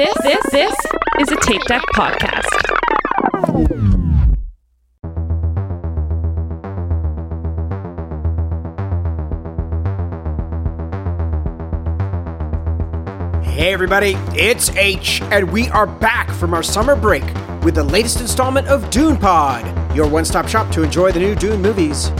This this this is a Tape Deck podcast. Hey everybody, it's H, and we are back from our summer break with the latest installment of Dune Pod, your one-stop shop to enjoy the new Dune movies.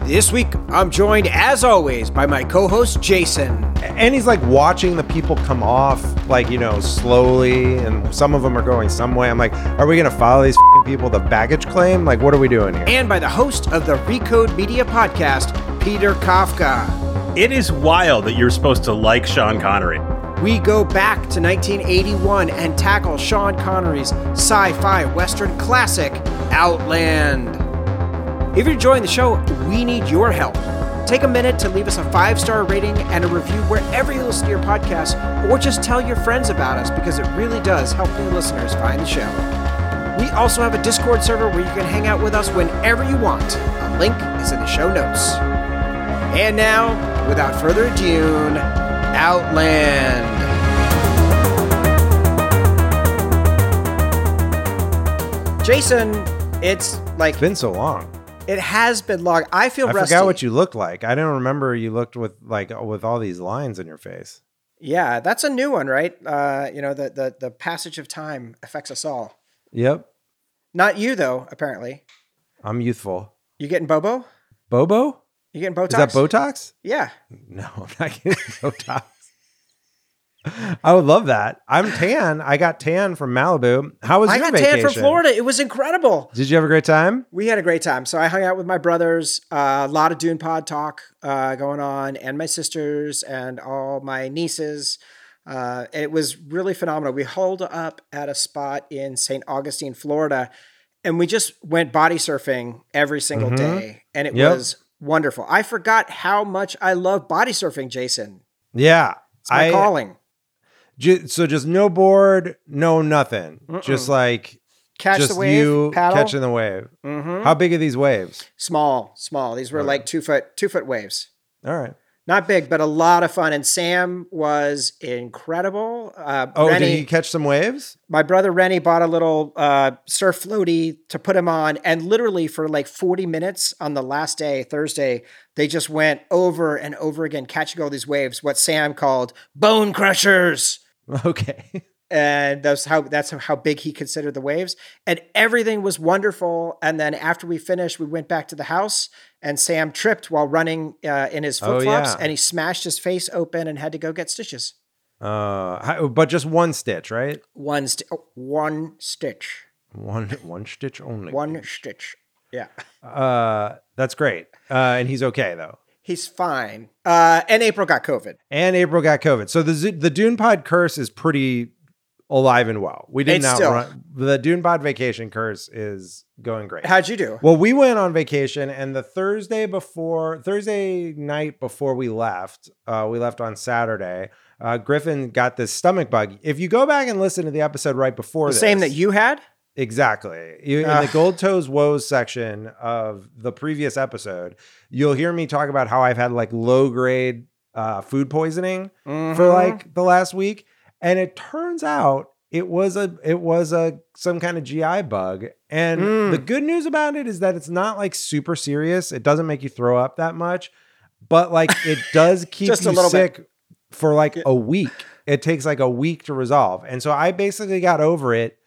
This week, I'm joined as always by my co-host Jason. And he's like watching the people come off like you know slowly and some of them are going some way i'm like are we gonna follow these f***ing people the baggage claim like what are we doing here And by the host of the Recode Media podcast, Peter Kafka. It is wild that you're supposed to like Sean Connery. We go back to 1981 and tackle Sean Connery's sci-fi western classic, Outland. If you're enjoying the show, we need your help. Take a minute to leave us a five-star rating and a review wherever you listen to your podcast, or just tell your friends about us because it really does help new listeners find the show. We also have a Discord server where you can hang out with us whenever you want. A link is in the show notes. And now, without further ado, Outland. Jason, it's like it's been so long it has been long. I feel i rusty. forgot what you looked like i don't remember you looked with like with all these lines in your face Yeah, that's a new one, right? Uh, you know, the, the the passage of time affects us all. yep Not you though, apparently. i'm youthful You getting Bobo? bobo You getting Botox? is that botox Yeah. no I'm not getting botox i would love that i'm tan i got tan from malibu how was I your got vacation tan from Florida. It was incredible. did you have a great time We had a great time. So I hung out with my brothers, uh, a lot of Dune Pod talk uh, going on, and my sisters and all my nieces. Uh, it was really phenomenal. We holed up at a spot in St. Augustine, Florida, and we just went body surfing every single day, and it Mm-hmm. Yep. was wonderful. I forgot how much I love body surfing, Jason. yeah It's my I, calling. Ju- so just no board, no nothing. Just like Catch just the wave, you paddle. catching the wave. Mhm. How big are these waves? Small, small. These were like two foot, two foot waves. All right. Not big, but a lot of fun. And Sam was incredible. Uh, Oh, Rennie, did he catch some waves? my brother Rennie bought a little uh, surf floaty to put him on, and literally for like 40 minutes on the last day, Thursday, they just went over and over again, catching all these waves. What Sam called bone crushers. Okay. and that's how that's how big he considered the waves and everything was wonderful and then after we finished we went back to the house and sam tripped while running uh, in his Oh, flip-flops yeah. and he smashed his face open and had to go get stitches Uh, but just one stitch, right? one sti- oh, one stitch One one stitch only. one stitch yeah Uh, that's great. Uh, and he's okay though. He's fine uh, and april got covid And April got COVID. So the the Dune Pod curse is pretty alive and well. We did It's not still- run the Dune Pod vacation curse is going great. how'd you do Well, we went on vacation, and the Thursday before, Thursday night before we left, uh, we left on Saturday. Uh, Griffin got this stomach bug. If you go back and listen to the episode right before the this, same that you had exactly in the gold toes woes section of the previous episode, you'll hear me talk about how I've had like low grade uh, food poisoning for Mhm. like the last week, and it turns out it was a it was a some kind of GI bug. And Mm. the good news about it is that it's not like super serious. It doesn't make you throw up that much, but like it does keep Just a you little bit. sick for like a week. It takes like a week to resolve. And so I basically got over it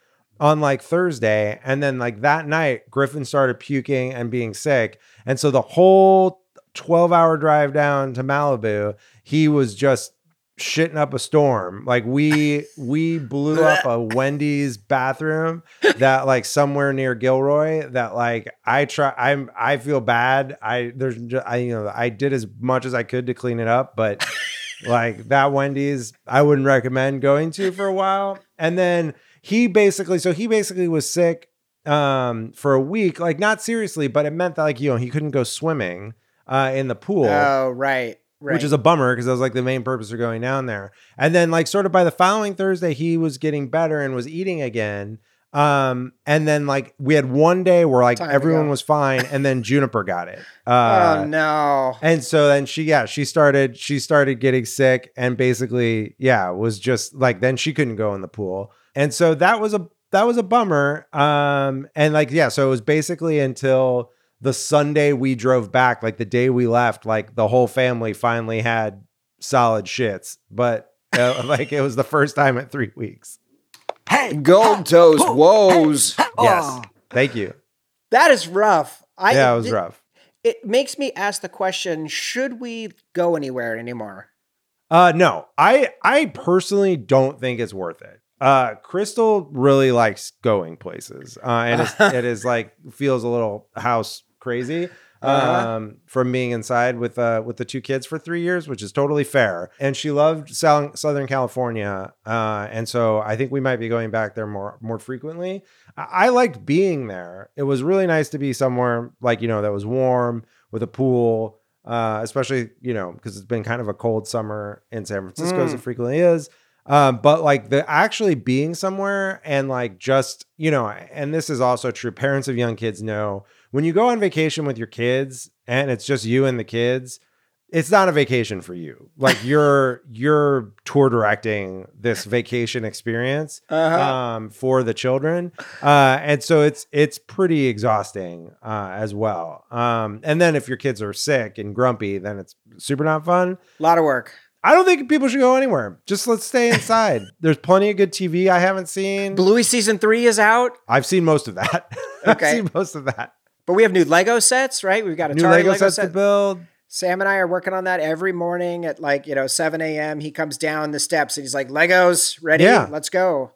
on like Thursday. And then like that night, Griffin started puking and being sick. And so the whole 12 hour drive down to Malibu, he was just shitting up a storm. Like we we blew up a Wendy's bathroom that like somewhere near Gilroy that like I try I'm I feel bad. I there's just, I you know I did as much as I could to clean it up, but like that Wendy's I wouldn't recommend going to for a while. And then he basically so he basically was sick um for a week, like not seriously, but it meant that like you know he couldn't go swimming uh in the pool oh right right which is a bummer because that was like the main purpose of going down there. And then, like, sort of by the following Thursday, he was getting better and was eating again. Um, and then like we had one day where like Time everyone was fine, and then Juniper got it. Uh, oh no. and so then she, yeah, she started, she started getting sick and basically, yeah, was just like, then she couldn't go in the pool. And so that was a, that was a bummer. Um, and like, yeah, so it was basically until the Sunday we drove back, like the day we left, like the whole family finally had solid shits, but uh, like it was the first time in three weeks. Hey, gold toes woes. Yes. Thank you. That is rough. I Yeah, it was rough. It makes me ask the question, should we go anywhere anymore? Uh no, I I personally don't think it's worth it. Uh Crystal really likes going places. Uh and it's, it is like feels a little house crazy Uh-huh. um from being inside with uh with the two kids for 3 years, which is totally fair. And she loved Sou- Southern California. Uh and so I think we might be going back there more more frequently. I, I liked being there. It was really nice to be somewhere like, you know, that was warm with a pool uh, especially you know because it's been kind of a cold summer in San Francisco as it frequently is. Um, but like the actually being somewhere and like just you know, and this is also true. Parents of young kids know when you go on vacation with your kids and it's just you and the kids. It's not a vacation for you. Like you're you're tour directing this vacation experience Uh-huh. um, for the children, uh, and so it's it's pretty exhausting uh, as well. Um, and then if your kids are sick and grumpy, then it's super not fun. A lot of work. I don't think people should go anywhere. Just let's stay inside. There's plenty of good TV I haven't seen. Bluey season three is out, I've seen most of that. I've Okay. seen most of that. but we have new Lego sets, right? We've got a New Lego, Lego, sets set. to build. Sam and I are working on that every morning at like, you know, 7 a.m. He comes down the steps and he's like, Legos, ready? Yeah. Let's go.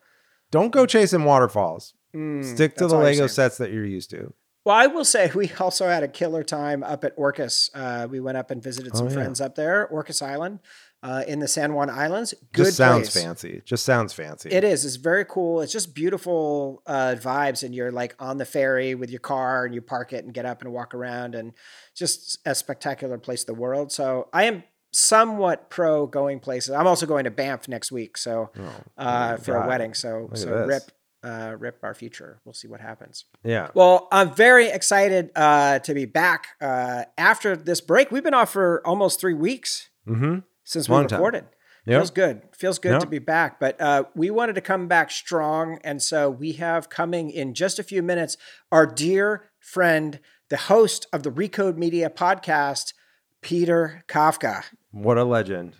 Don't go chasing waterfalls. Mm, Stick to the Lego sets that you're used to. Well, I will say we also had a killer time up at Orcas. Uh, we went up and visited some Oh, yeah. friends up there, Orcas Island, uh, in the San Juan Islands. Good Just sounds place. fancy. Just sounds fancy. It is. It's very cool. It's just beautiful uh, vibes, and you're like on the ferry with your car, and you park it and get up and walk around, and just a spectacular place in the world. So I am somewhat pro going places. I'm also going to Banff next week, so Oh, uh, for a wedding. So at so rip, uh, rip our future. We'll see what happens. Yeah. Well, I'm very excited uh, to be back uh, after this break. We've been off for almost three weeks Mm-hmm. Since we Long time. recorded. Yep. Feels good. Feels good Yep. to be back. But uh, we wanted to come back strong. And so we have coming in just a few minutes our dear friend, the host of the Recode Media podcast, Peter Kafka. What a legend.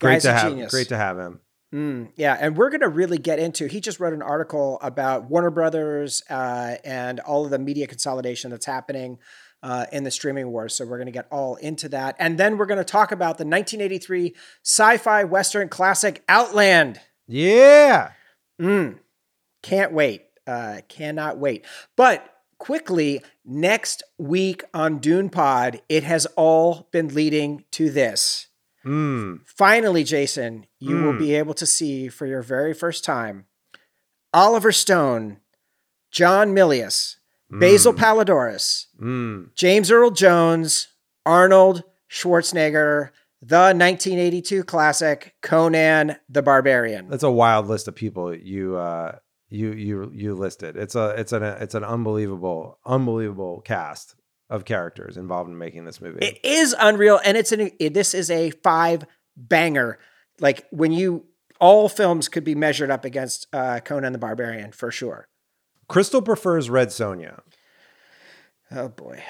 Great Guy's to a have. genius. Great to have him. Mm, yeah, and we're going to really get into. He just wrote an article about Warner Brothers uh, and all of the media consolidation that's happening uh, in the streaming wars. So we're going to get all into that, and then we're going to talk about the 1983 sci-fi western classic Outland. Yeah. Mm, can't wait. Uh, cannot wait. But quickly, next week on Dune Pod, it has all been leading to this. Mm. Finally, Jason, you will Mm. be able to see for your very first time Oliver Stone, John Milius, Basil Poledouris, Mm. James Earl Jones, Arnold Schwarzenegger, the 1982 classic Conan the Barbarian. That's a wild list of people you uh you you you listed. It's a it's an it's an unbelievable unbelievable cast of characters involved in making this movie. It is unreal, and it's an it, this is a five banger. Like when you all films could be measured up against uh, Conan the Barbarian for sure. Crystal prefers Red Sonja. Oh boy.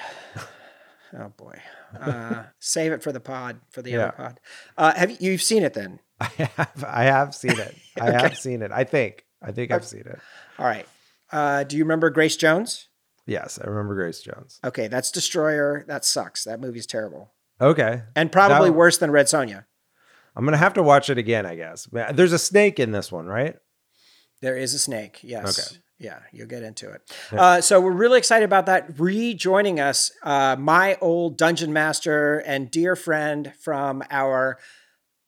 Oh boy. Uh, save it for the pod, for the Yeah. other pod. Uh, have you, you've seen it then? I have I have seen it. I have seen it. I think. I think I've seen it. All right. Uh, do you remember Grace Jones? Yes, I remember Grace Jones. Okay, that's Destroyer. That sucks. That movie's terrible. Okay. And probably That- worse than Red Sonja. I'm gonna have to watch it again, I guess. There's a snake in this one, right? There is a snake. Yes. Okay. Yeah, you'll get into it. Uh, so we're really excited about that. Rejoining us, uh, my old dungeon master and dear friend from our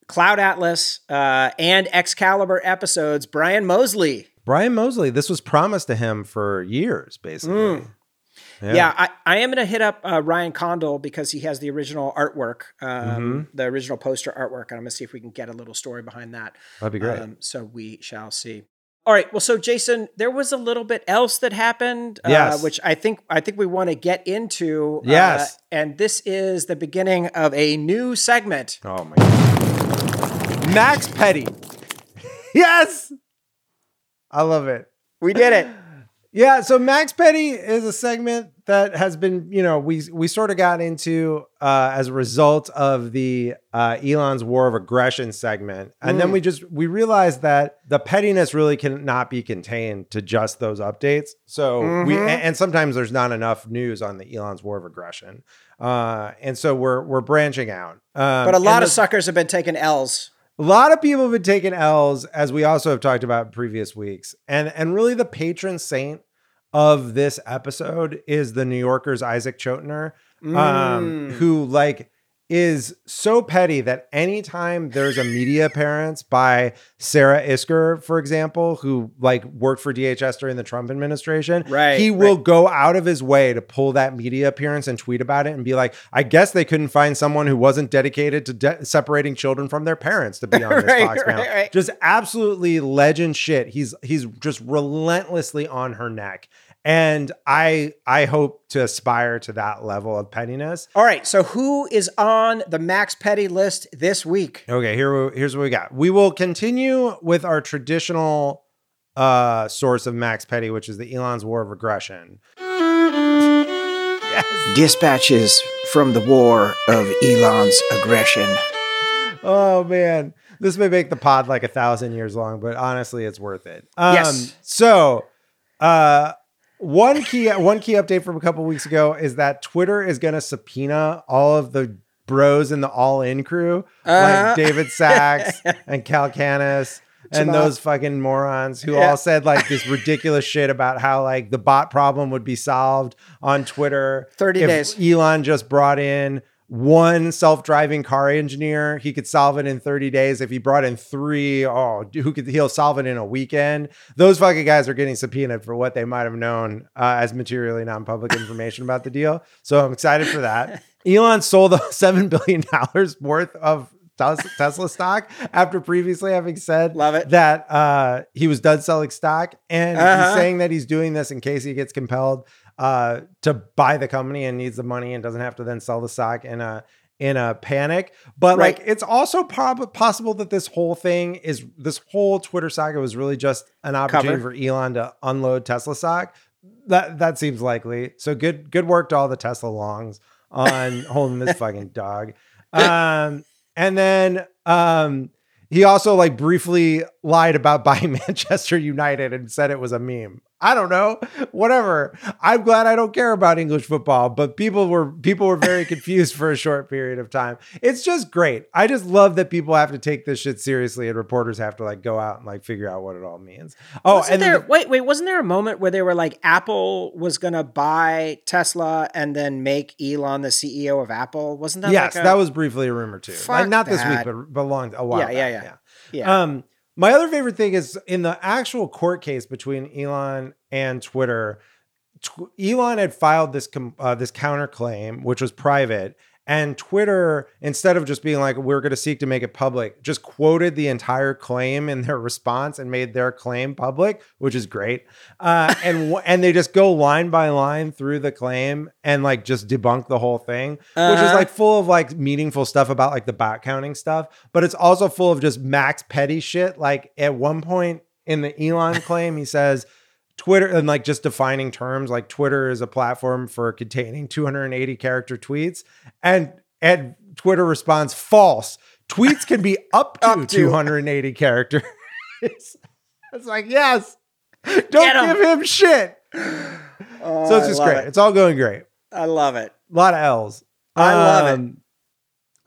Cloud Atlas uh, and Excalibur episodes, Brian Mosley. Brian Mosley. This was promised to him for years, basically. Mm. Yeah, I, I am going to hit up uh, Ryan Condal because he has the original artwork, um, Mm-hmm. the original poster artwork, and I'm going to see if we can get a little story behind that. That'd be great. Um, so we shall see. All right. Well, so Jason, there was a little bit else that happened, Yes. uh, which I think I think we want to get into. uh, Yes. and this is the beginning of a new segment. Oh my god. Max Petty. yes. I love it. We did it. Yeah, so Max Petty is a segment that has been, you know, we we sort of got into uh, as a result of the uh, Elon's War of Aggression segment, and then we just we realized that the pettiness really cannot be contained to just those updates. So we and, and sometimes there's not enough news on the Elon's War of Aggression, uh, and so we're we're branching out. Um, But a lot of the- suckers have been taking L's. a lot of people have been taking L's, as we also have talked about in previous weeks. And and really the patron saint of this episode is the New Yorker's Isaac Chotiner, um, who like is so petty that anytime there's a media appearance by Sarah Isgur, for example, who like worked for DHS during the Trump administration, Right, he will right. go out of his way to pull that media appearance and tweet about it and be like, I guess they couldn't find someone who wasn't dedicated to de- separating children from their parents to be on this Right, Fox panel. right. Just absolutely legend shit. He's he's just relentlessly on her neck. And I I hope to aspire to that level of pettiness. All right. So who is on the Max Petty list this week? Okay, here we- here's what we got. We will continue with our traditional uh source of Max Petty, which is the Elon's War of Aggression. Dispatches from the war of Elon's aggression. Oh man, this may make the pod like a thousand years long, but honestly, it's worth it. Um, Yes. So, uh, one key one key update from a couple weeks ago is that Twitter is going to subpoena all of the bros in the All In crew, Uh-huh. like David Sacks and Calacanis. And those fucking morons who Yeah. all said like this ridiculous shit about how like the bot problem would be solved on Twitter 30 if days. Elon just brought in one self-driving car engineer, he could solve it in 30 days. If he brought in three, oh, who could he'll solve it in a weekend? Those fucking guys are getting subpoenaed for what they might have known uh, as materially non-public information about the deal. So I'm excited for that. Elon sold seven billion dollars worth of Tesla stock after previously having said Love it. that uh, he was done selling stock, and Uh-huh. he's saying that he's doing this in case he gets compelled uh, to buy the company and needs the money and doesn't have to then sell the stock in a in a panic. But Right. like, it's also prob- possible that this whole thing is this whole Twitter saga was really just an opportunity Cover. for Elon to unload Tesla stock. That that seems likely. So good good work to all the Tesla longs on holding this fucking dog. Um, and then um, he also like briefly lied about buying Manchester United and said it was a meme. I don't know. Whatever. I'm glad I don't care about English football, but people were people were very confused for a short period of time. It's just great. I just love that people have to take this shit seriously and reporters have to like go out and like figure out what it all means. Oh, Wasn't and there, the- wait, wait, wasn't there a moment where they were like Apple was gonna buy Tesla and then make Elon the CEO of Apple? Wasn't that yes, like a- that was briefly a rumor too. Like, not this week, but but long a while. Yeah, yeah, back, yeah. yeah. Um, my other favorite thing is in the actual court case between Elon and Twitter. Tw- Elon had filed this uh, this counterclaim, which was private, and Twitter, instead of just being like we're going to seek to make it public, just quoted the entire claim in their response and made their claim public, which is great. Uh, and and they just go line by line through the claim and like just debunk the whole thing, which is Uh-huh. like full of like meaningful stuff about like the bot counting stuff, but it's also full of just max petty shit. Like at one point in the Elon claim, he says Twitter and like just defining terms like Twitter is a platform for containing 280 character tweets, and and Twitter responds false. Tweets can be up to, Up to. 280 characters. it's like yes, don't Get 'em. give him shit. Oh, so it's just great. it. It's all going great. I love it. A lot of L's. I love it. Um,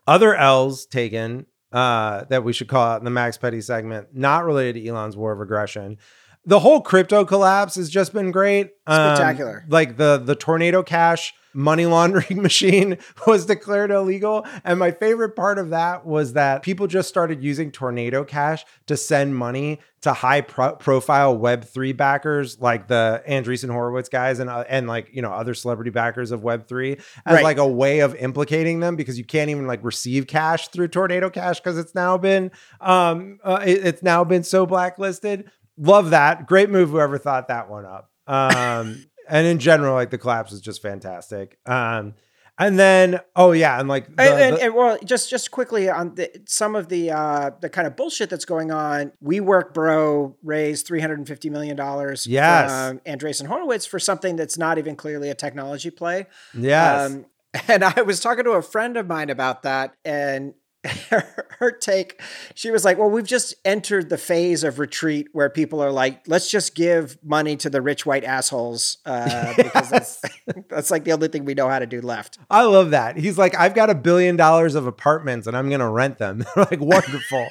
Other L's taken uh, that we should call out in the Max Petty segment, not related to Elon's war of aggression. The whole crypto collapse has just been great. Um, Spectacular. like the the tornado cash money laundering machine was declared illegal. And my favorite part of that was that people just started using tornado cash to send money to high pro- profile web3 backers like the Andreessen Horowitz guys and uh, and like, you know, other celebrity backers of web3 as Right. like a way of implicating them because you can't even like receive cash through tornado cash because it's now been um uh, it- it's now been so blacklisted love that. Great move, whoever thought that one up. Um, and in general, like the collapse is just fantastic. Um, and then, oh yeah, and like the, and, and, the- and, well, just just quickly on the, some of the uh, the kind of bullshit that's going on. WeWork Bro raised three hundred and fifty million dollars. Yes. from Andreessen Horowitz for something that's not even clearly a technology play. yes, Um, and I was talking to a friend of mine about that, and her, her take, she was like, "Well, we've just entered the phase of retreat where people are like, let's just give money to the rich white assholes uh, because that's that's like the only thing we know how to do left." I love that. He's like, I've got a billion dollars of apartments and I'm going to rent them. like, wonderful.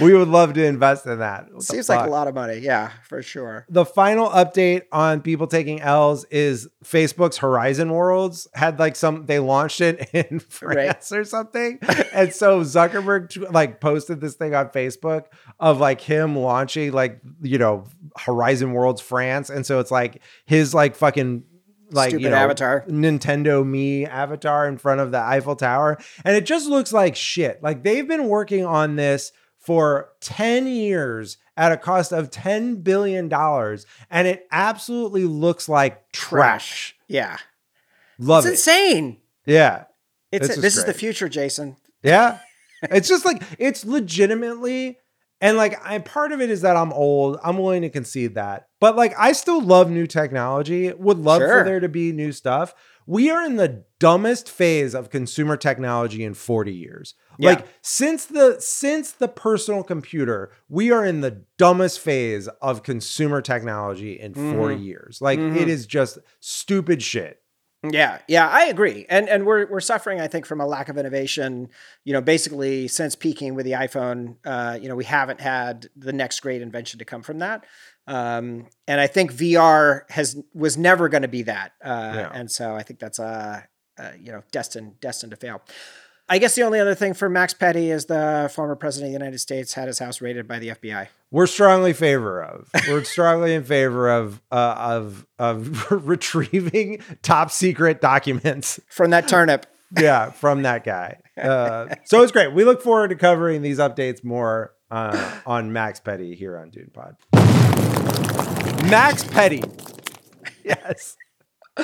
We would love to invest in that. What Seems like a lot of money, yeah, for sure. The final update on people taking L's is Facebook's Horizon Worlds had like some, they launched it in France or something. and so Zuckerberg like posted this thing on Facebook of like him launching like, you know, Horizon Worlds France. And so it's like his like fucking like Stupid you know avatar. Nintendo Mii avatar in front of the Eiffel Tower, and it just looks like shit. Like they've been working on this for 10 years at a cost of 10 billion dollars and it absolutely looks like trash. Yeah, Love it's it. insane. Yeah. It's, This is this is the future, Jason. Yeah. it's just like it's legitimately and like I part of it is that I'm old. I'm willing to concede that. But like I still love new technology. Would love Sure. for there to be new stuff. We are in the dumbest phase of consumer technology in 40 years. Yeah. Like since the since the personal computer, we are in the dumbest phase of consumer technology in 40 years. Like Mhm. it is just stupid shit. Yeah, yeah, I agree. And and we're we're suffering, I think, from a lack of innovation. You know, basically since peaking with the iPhone, uh, you know, we haven't had the next great invention to come from that. Um, and I think VR has was never going to be that. Uh, Yeah. And so I think that's uh, uh, you know destined destined to fail. I guess the only other thing for Max Petty is the former president of the United States had his house raided by the FBI. we're strongly favor of. We're strongly in favor of uh, of of retrieving top secret documents. From that turnip. Yeah, from that guy. Uh, so it's great. We look forward to covering these updates more uh, on Max Petty here on Dune Pod. Max Petty. Yes.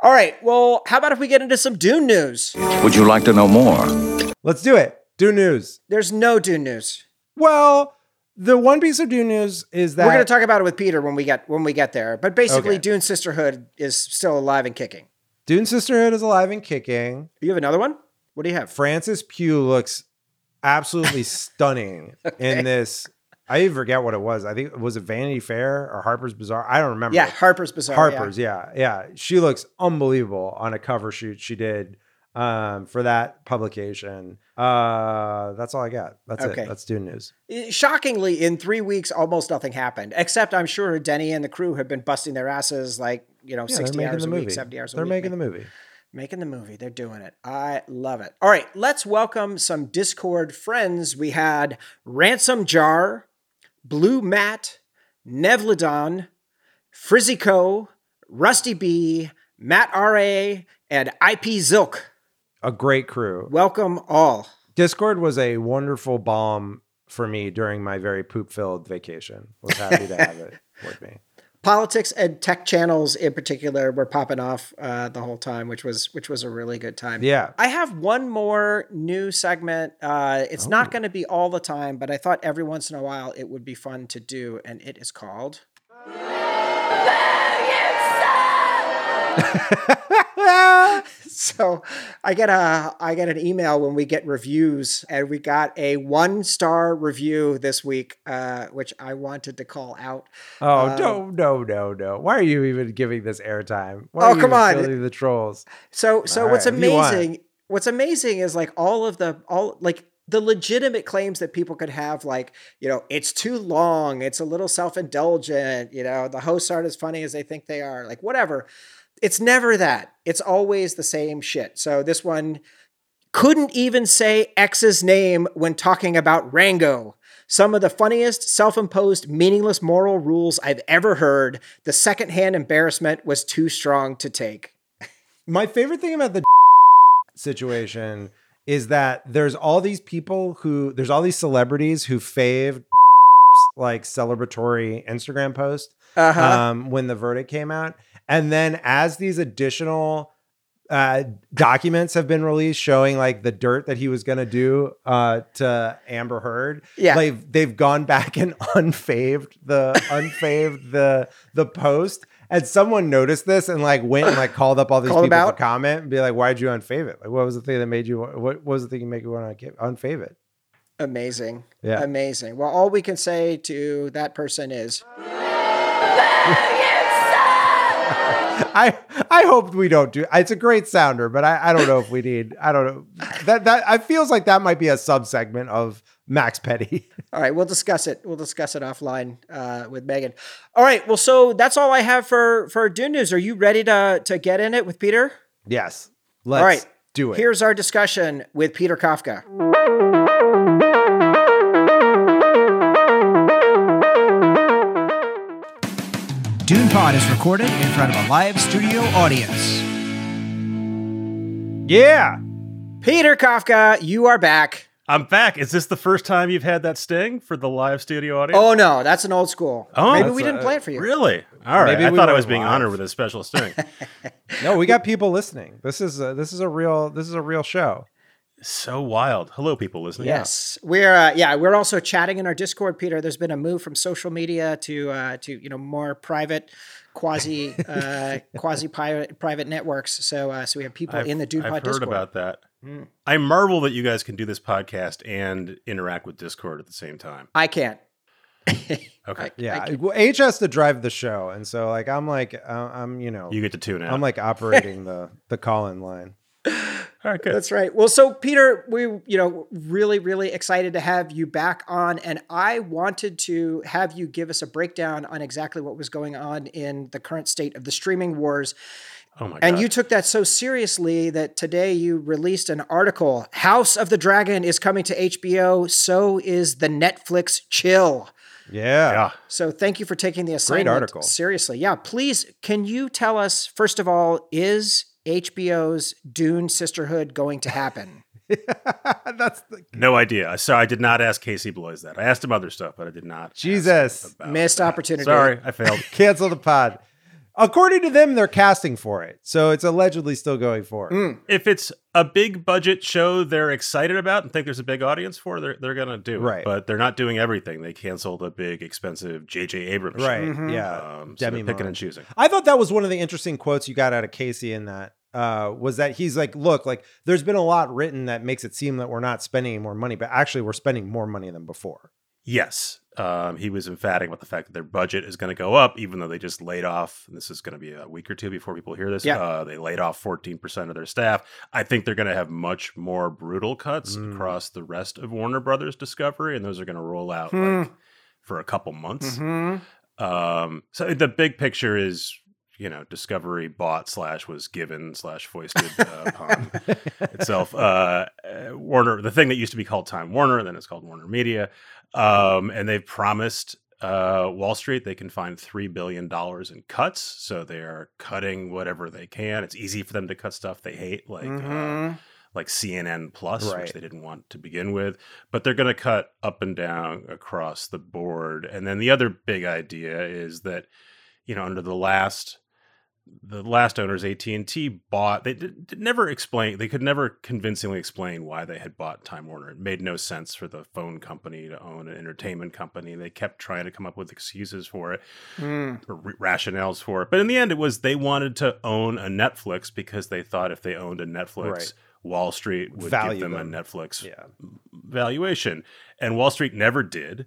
All right. Well, how about if we get into some Dune news? Would you like to know more? Let's do it. Dune news. There's no Dune news. Well, the one piece of Dune news is that We're going to talk about it with Peter when we get when we get there. But basically, Okay. Dune Sisterhood is still alive and kicking. Dune Sisterhood is alive and kicking. You have another one? What do you have? Francis Pugh looks absolutely stunning in this. I even forget what it was. I think it was it Vanity Fair or Harper's Bazaar. I don't remember. Yeah, Harper's Bazaar. Harper's. Yeah. yeah, She looks unbelievable on a cover shoot she did um, for that publication. Uh, that's all I got. That's Okay. it. That's Dune news. Shockingly, in three weeks, almost nothing happened. Except I'm sure Denny and the crew have been busting their asses like you know Yeah, 60 hours a movie. week, 70 hours a They're week. making the movie. Making the movie. They're doing it. I love it. All right, let's welcome some Discord friends. We had Ransom Jar, Blue Matt, Nevladon, Frizzico, Rusty B, Matt R.A., and IP Zilk. A great crew. Welcome all. Discord was a wonderful balm for me during my very poop filled vacation. Was happy to have it with me. Politics and tech channels in particular were popping off uh, the whole time, which was which was a really good time. Yeah. I have one more new segment. Uh, it's not going to be all the time, but I thought every once in a while it would be fun to do, and it is called. so I get a I get an email when we get reviews, and we got a one star review this week, uh, which I wanted to call out. Oh, Um, no, no, no, no. Why are you even giving this airtime? Why Oh, are you come on. the trolls. So so All what's right, if you want. amazing what's amazing is like all of the all like the legitimate claims that people could have like you know it's too long it's a little self-indulgent you know the hosts aren't as funny as they think they are like whatever it's never that. It's always the same shit. So this one couldn't even say x's name when talking about rango. Some of the funniest self-imposed meaningless moral rules i've ever heard. The secondhand embarrassment was too strong to take. My favorite thing about the situation is that there's all these people who there's all these celebrities who fave like celebratory Instagram post Uh-huh. um, when the verdict came out. And then as these additional uh, documents have been released showing like the dirt that he was going to do uh, to Amber Heard, Yeah. like they've gone back and unfaved the unfaved the the post. And someone noticed this and like went and like called up all these Called people to comment and be like, "Why'd you unfave it? Like, what was the thing that made you? What was the thing that made you want to unfave it?" Amazing. Yeah. Amazing. Well, all we can say to that person is I I hope we don't do. It's a great sounder, but I, I don't know if we need. I don't know that that I feels like that might be a sub segment of Max Petty. All right, we'll discuss it. We'll discuss it offline uh, with Megan. All right, well, so that's all I have for for Dune news. Are you ready to to get in it with Peter? yes, let's all right, do it. Here's our discussion with Peter Kafka. Pod is recorded in front of a live studio audience. yeah, Peter Kafka, you are back. I'm back. Is this the first time you've had that sting for the live studio audience? Oh no, that's an old school. Oh, maybe we didn't a- play it for you. Really? All right. Maybe I we thought I was being live. honored with a special sting. no, we got people listening. This is a, this is a real this is a real show. So wild. Hello, people listening. Yes, we're uh, yeah we're also chatting in our Discord, Peter. There's been a move from social media to uh, to you know more private, quasi uh, quasi private private networks. So uh, so we have people I've, in the Dude I've Pod heard Discord. about that. Mm. I marvel that you guys can do this podcast and interact with Discord at the same time. I can't. Okay. Yeah, I- well, H has to drive the show, and so like I'm like uh, I'm you know You get to tune out. I'm like operating the the call in line. All right, good. That's right. Well, so Peter, we you know really really excited to have you back on, and I wanted to have you give us a breakdown on exactly what was going on in the current state of the streaming wars. oh my god. And you took that so seriously that today you released an article. House of the Dragon is coming to HBO. So is the Netflix chill. Yeah. yeah. So thank you for taking the assignment article. seriously. Yeah, please, can you tell us first of all, is HBO's Dune Sisterhood going to happen? That's the, No idea. So I did not ask Casey Bloys that. I asked him other stuff, but I did not. ask Jesus. about Missed that. opportunity. Sorry, I failed. cancel the pod. According to them, they're casting for it, so it's allegedly still going forward. Mm. if it's a big budget show they're excited about and think there's a big audience for, they're they're gonna do it. Right. But they're not doing everything. They canceled a big, expensive J.J. Abrams show. Right? Mhm. Yeah. Um, so Demi picking Moore. and choosing. I thought that was one of the interesting quotes you got out of Casey in that uh, was that he's like, look, like there's been a lot written that makes it seem that we're not spending any more money, but actually we're spending more money than before. Yes. Um, he was emphatic about the fact that their budget is going to go up, even though they just laid off. And this is going to be a week or two before people hear this. Yeah. Uh, they laid off 14% of their staff. I think they're going to have much more brutal cuts Mm. across the rest of Warner Brothers Discovery, and those are going to roll out Hmm. like for a couple months. Mhm. Um, so the big picture is, you know, Discovery bought slash was given slash foisted uh, upon itself. Uh, uh, Warner, the thing that used to be called Time Warner, then it's called Warner Media, um, and they've promised uh, Wall Street they can find three billion dollars in cuts. So they are cutting whatever they can. It's easy for them to cut stuff they hate, like. Uh, Mhm. like CNN Plus, Right. which they didn't want to begin with, but they're going to cut up and down across the board. And then the other big idea is that you know under the last the last owners AT&T bought they did, did never explain they could never convincingly explain why they had bought Time Warner. It made no sense for the phone company to own an entertainment company. They kept trying to come up with excuses for it Mm. or r- rationales for it. But in the end, it was they wanted to own a Netflix because they thought if they owned a Netflix, Right. Wall Street would Value give them, them. a Netflix Yeah. valuation. And Wall Street never did.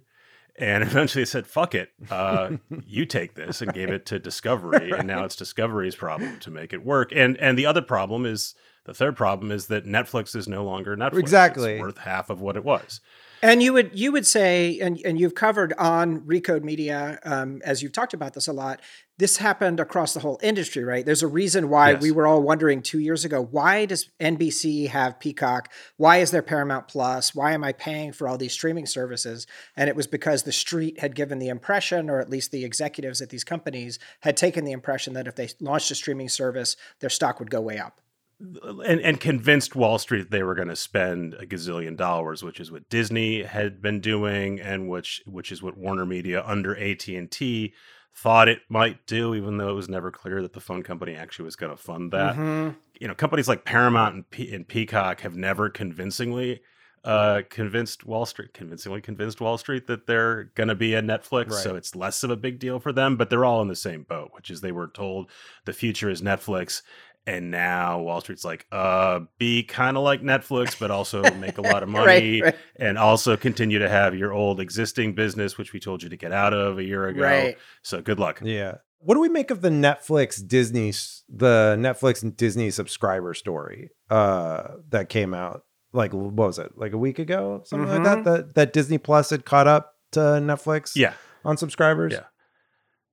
And eventually said, fuck it, uh, you take this and gave it to Discovery. And now it's Discovery's problem to make it work. And and the other problem is the third problem is that Netflix is no longer Netflix. Exactly. It's worth half of what it was. And you would you would say, and, and you've covered on Recode Media, um, as you've talked about this a lot. This happened across the whole industry, right? There's a reason why Yes. we were all wondering two years ago: why does NBC have Peacock? Why is there Paramount Plus? Why am I paying for all these streaming services? And it was because the street had given the impression, or at least the executives at these companies had taken the impression that if they launched a streaming service, their stock would go way up. Right. And so that's why and, convinced Wall Street they were going to spend a gazillion dollars, which is what Disney had been doing, and which which is what Warner Media under AT and T thought it might do, even though it was never clear that the phone company actually was going to fund that. Mm-hmm. You know, companies like Paramount and, and Peacock have never convincingly uh, convinced Wall Street, convincingly convinced Wall Street that they're going to be a Netflix. So it's less of a big deal for them, but they're all in the same boat, which is they were told the future is Netflix. And now Wall Street's like, uh, be kind of like Netflix, but also make a lot of money right. and also continue to have your old existing business, which we told you to get out of a year ago. Right. So good luck. Yeah. What do we make of the Netflix Disney the Netflix and Disney subscriber story uh that came out like what was it? Like a week ago? Something like that that that Disney Plus had caught up to Netflix Yeah. on subscribers? Yeah.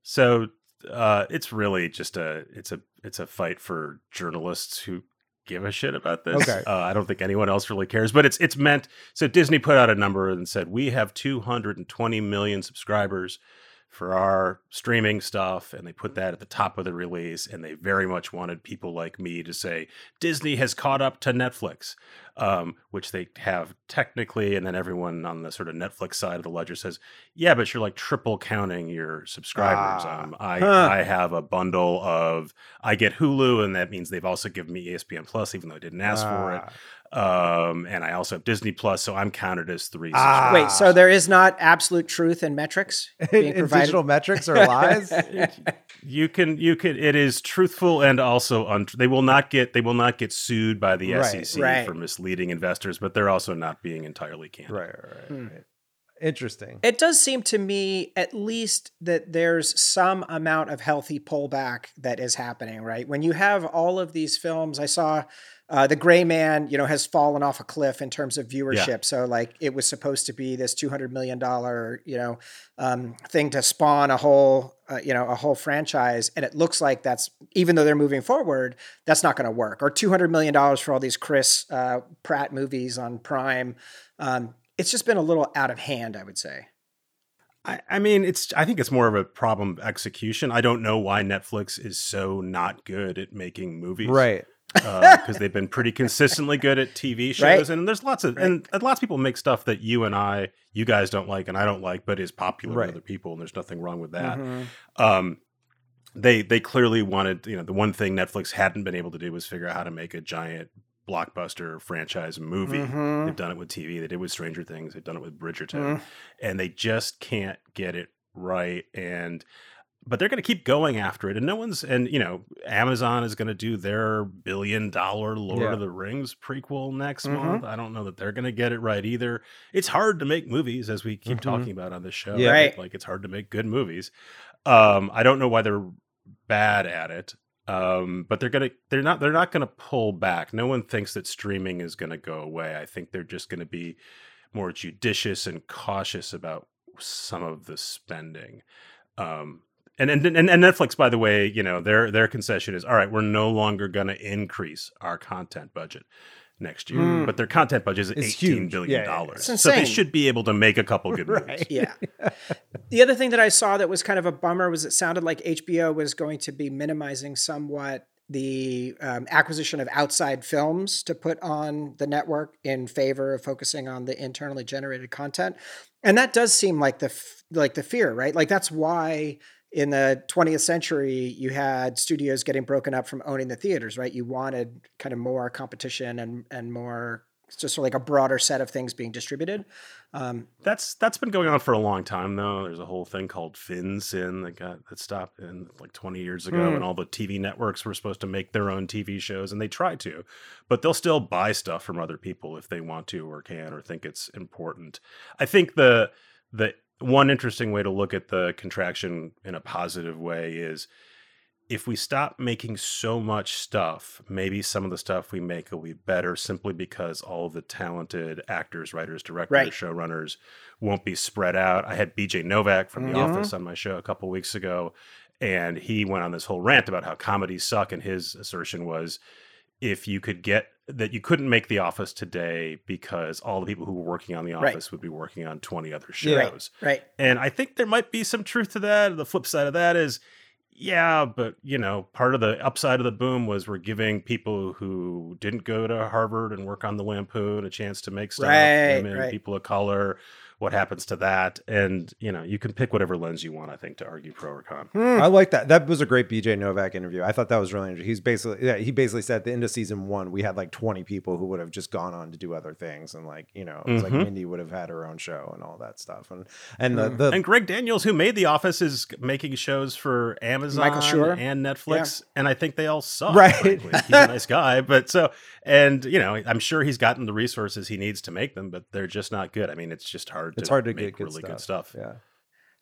So uh, it's really just a it's a it's a fight for journalists who give a shit about this. Okay. Uh, I don't think anyone else really cares, but it's it's meant. So Disney put out a number and said we have 220 million subscribers for our streaming stuff, and they put that at the top of the release, and they very much wanted people like me to say Disney has caught up to Netflix, um, which they have technically, and then everyone on the sort of Netflix side of the ledger says, yeah, but you're like triple counting your subscribers. Ah. um, I Huh. I have a bundle of I get Hulu, and that means they've also given me ESPN Plus, even though I didn't ask for it. Um, and I also have Disney Plus, so I'm counted as three. Ah. Wait, so there is not absolute truth in metrics being And provided? digital metrics or lies. you can you can it is truthful and also un- they will not get they will not get sued by the Right. SEC Right. for misleading investors, but they're also not being entirely candid. right, right, right, Hmm. right. Interesting. It does seem to me, at least, that there's some amount of healthy pullback that is happening, right? When you have all of these films, I saw uh, The Gray Man, you know, has fallen off a cliff in terms of viewership. So, like, it was supposed to be this $200 million, you know, um, thing to spawn a whole, uh, you know, a whole franchise. And it looks like that's, even though they're moving forward, that's not going to work. Or $200 million for all these Chris uh, Pratt movies on Prime. Um, it's just been a little out of hand, I would say. I, I mean, it's. I think it's more of a problem execution. I don't know why Netflix is so not good at making movies, Right. Because they've been pretty consistently good at TV shows, Right. and there's lots of and, and lots of people make stuff that you and I, you guys don't like, and I don't like, but is popular Right. with other people, and there's nothing wrong with that. Mhm. Um, they they clearly wanted, you know, the one thing Netflix hadn't been able to do was figure out how to make a giant blockbuster franchise movie. Mhm. They've done it with TV. They did it with Stranger Things. They've done it with Bridgerton, Mm. and they just can't get it right. And but they're going to keep going after it, and no one's. And you know, Amazon is going to do their billion dollar Lord Yeah. of the Rings prequel next Mhm. month. I don't know that they're going to get it right either. It's hard to make movies, as we keep Mhm. talking about on this show. Yeah. Right. Like it's hard to make good movies. Um, I don't know why they're bad at it. Um, but they're gonna they're not they're not gonna pull back. No one thinks that streaming is gonna go away. I think they're just gonna be more judicious and cautious about some of the spending. Um, and, and and and Netflix, by the way, you know their their concession is all right. We're no longer going to increase our content budget next year, Mm. but their content budget is It's eighteen huge. billion Yeah, yeah, dollars. yeah. So they should be able to make a couple good movies. Right. Yeah. the other thing that I saw that was kind of a bummer was it sounded like HBO was going to be minimizing somewhat the um, acquisition of outside films to put on the network in favor of focusing on the internally generated content, and that does seem like the f- like the fear, right? Like that's why in the 20th century you had studios getting broken up from owning the theaters, right? You wanted kind of more competition and and more just sort of like a broader set of things being distributed. Um, That's that's been going on for a long time though. There's a whole thing called Fin-Syn that got that stopped in like 20 years ago, Hmm. and all the TV networks were supposed to make their own TV shows, and they try to, but they'll still buy stuff from other people if they want to or can or think it's important. I think the the one interesting way to look at the contraction in a positive way is if we stop making so much stuff, maybe some of the stuff we make will be better simply because all of the talented actors, writers, directors, Right. showrunners won't be spread out. I had BJ Novak from The Mhm. Office on my show a couple weeks ago, and he went on this whole rant about how comedies suck. And his assertion was if you could get that you couldn't make The Office today because all the people who were working on The Right. Office would be working on 20 other Yeah. shows. right. And I think there might be some truth to that. The flip side of that is Yeah, but you know, part of the upside of the boom was we're giving people who didn't go to Harvard and work on the Lampoon a chance to make stuff. Right, women, right. people of color. What happens to that? And you know, you can pick whatever lens you want. I think to argue pro or con. I like that. That was a great BJ Novak interview. I thought that was really interesting. He's basically, yeah, he basically said at the end of season one, we had like 20 people who would have just gone on to do other things. And like, you know, it's like Mhm. Mindy would have had her own show and all that stuff. And, and the, the, And Greg Daniels, who made The Office, is making shows for Amazon Michael Schur. and Netflix, and I think they all suck. Right. he's a nice guy, but so and you know, I'm sure he's gotten the resources he needs to make them, but they're just not good. I mean, it's just hard. It's to hard to make get good really stuff. good stuff. Yeah.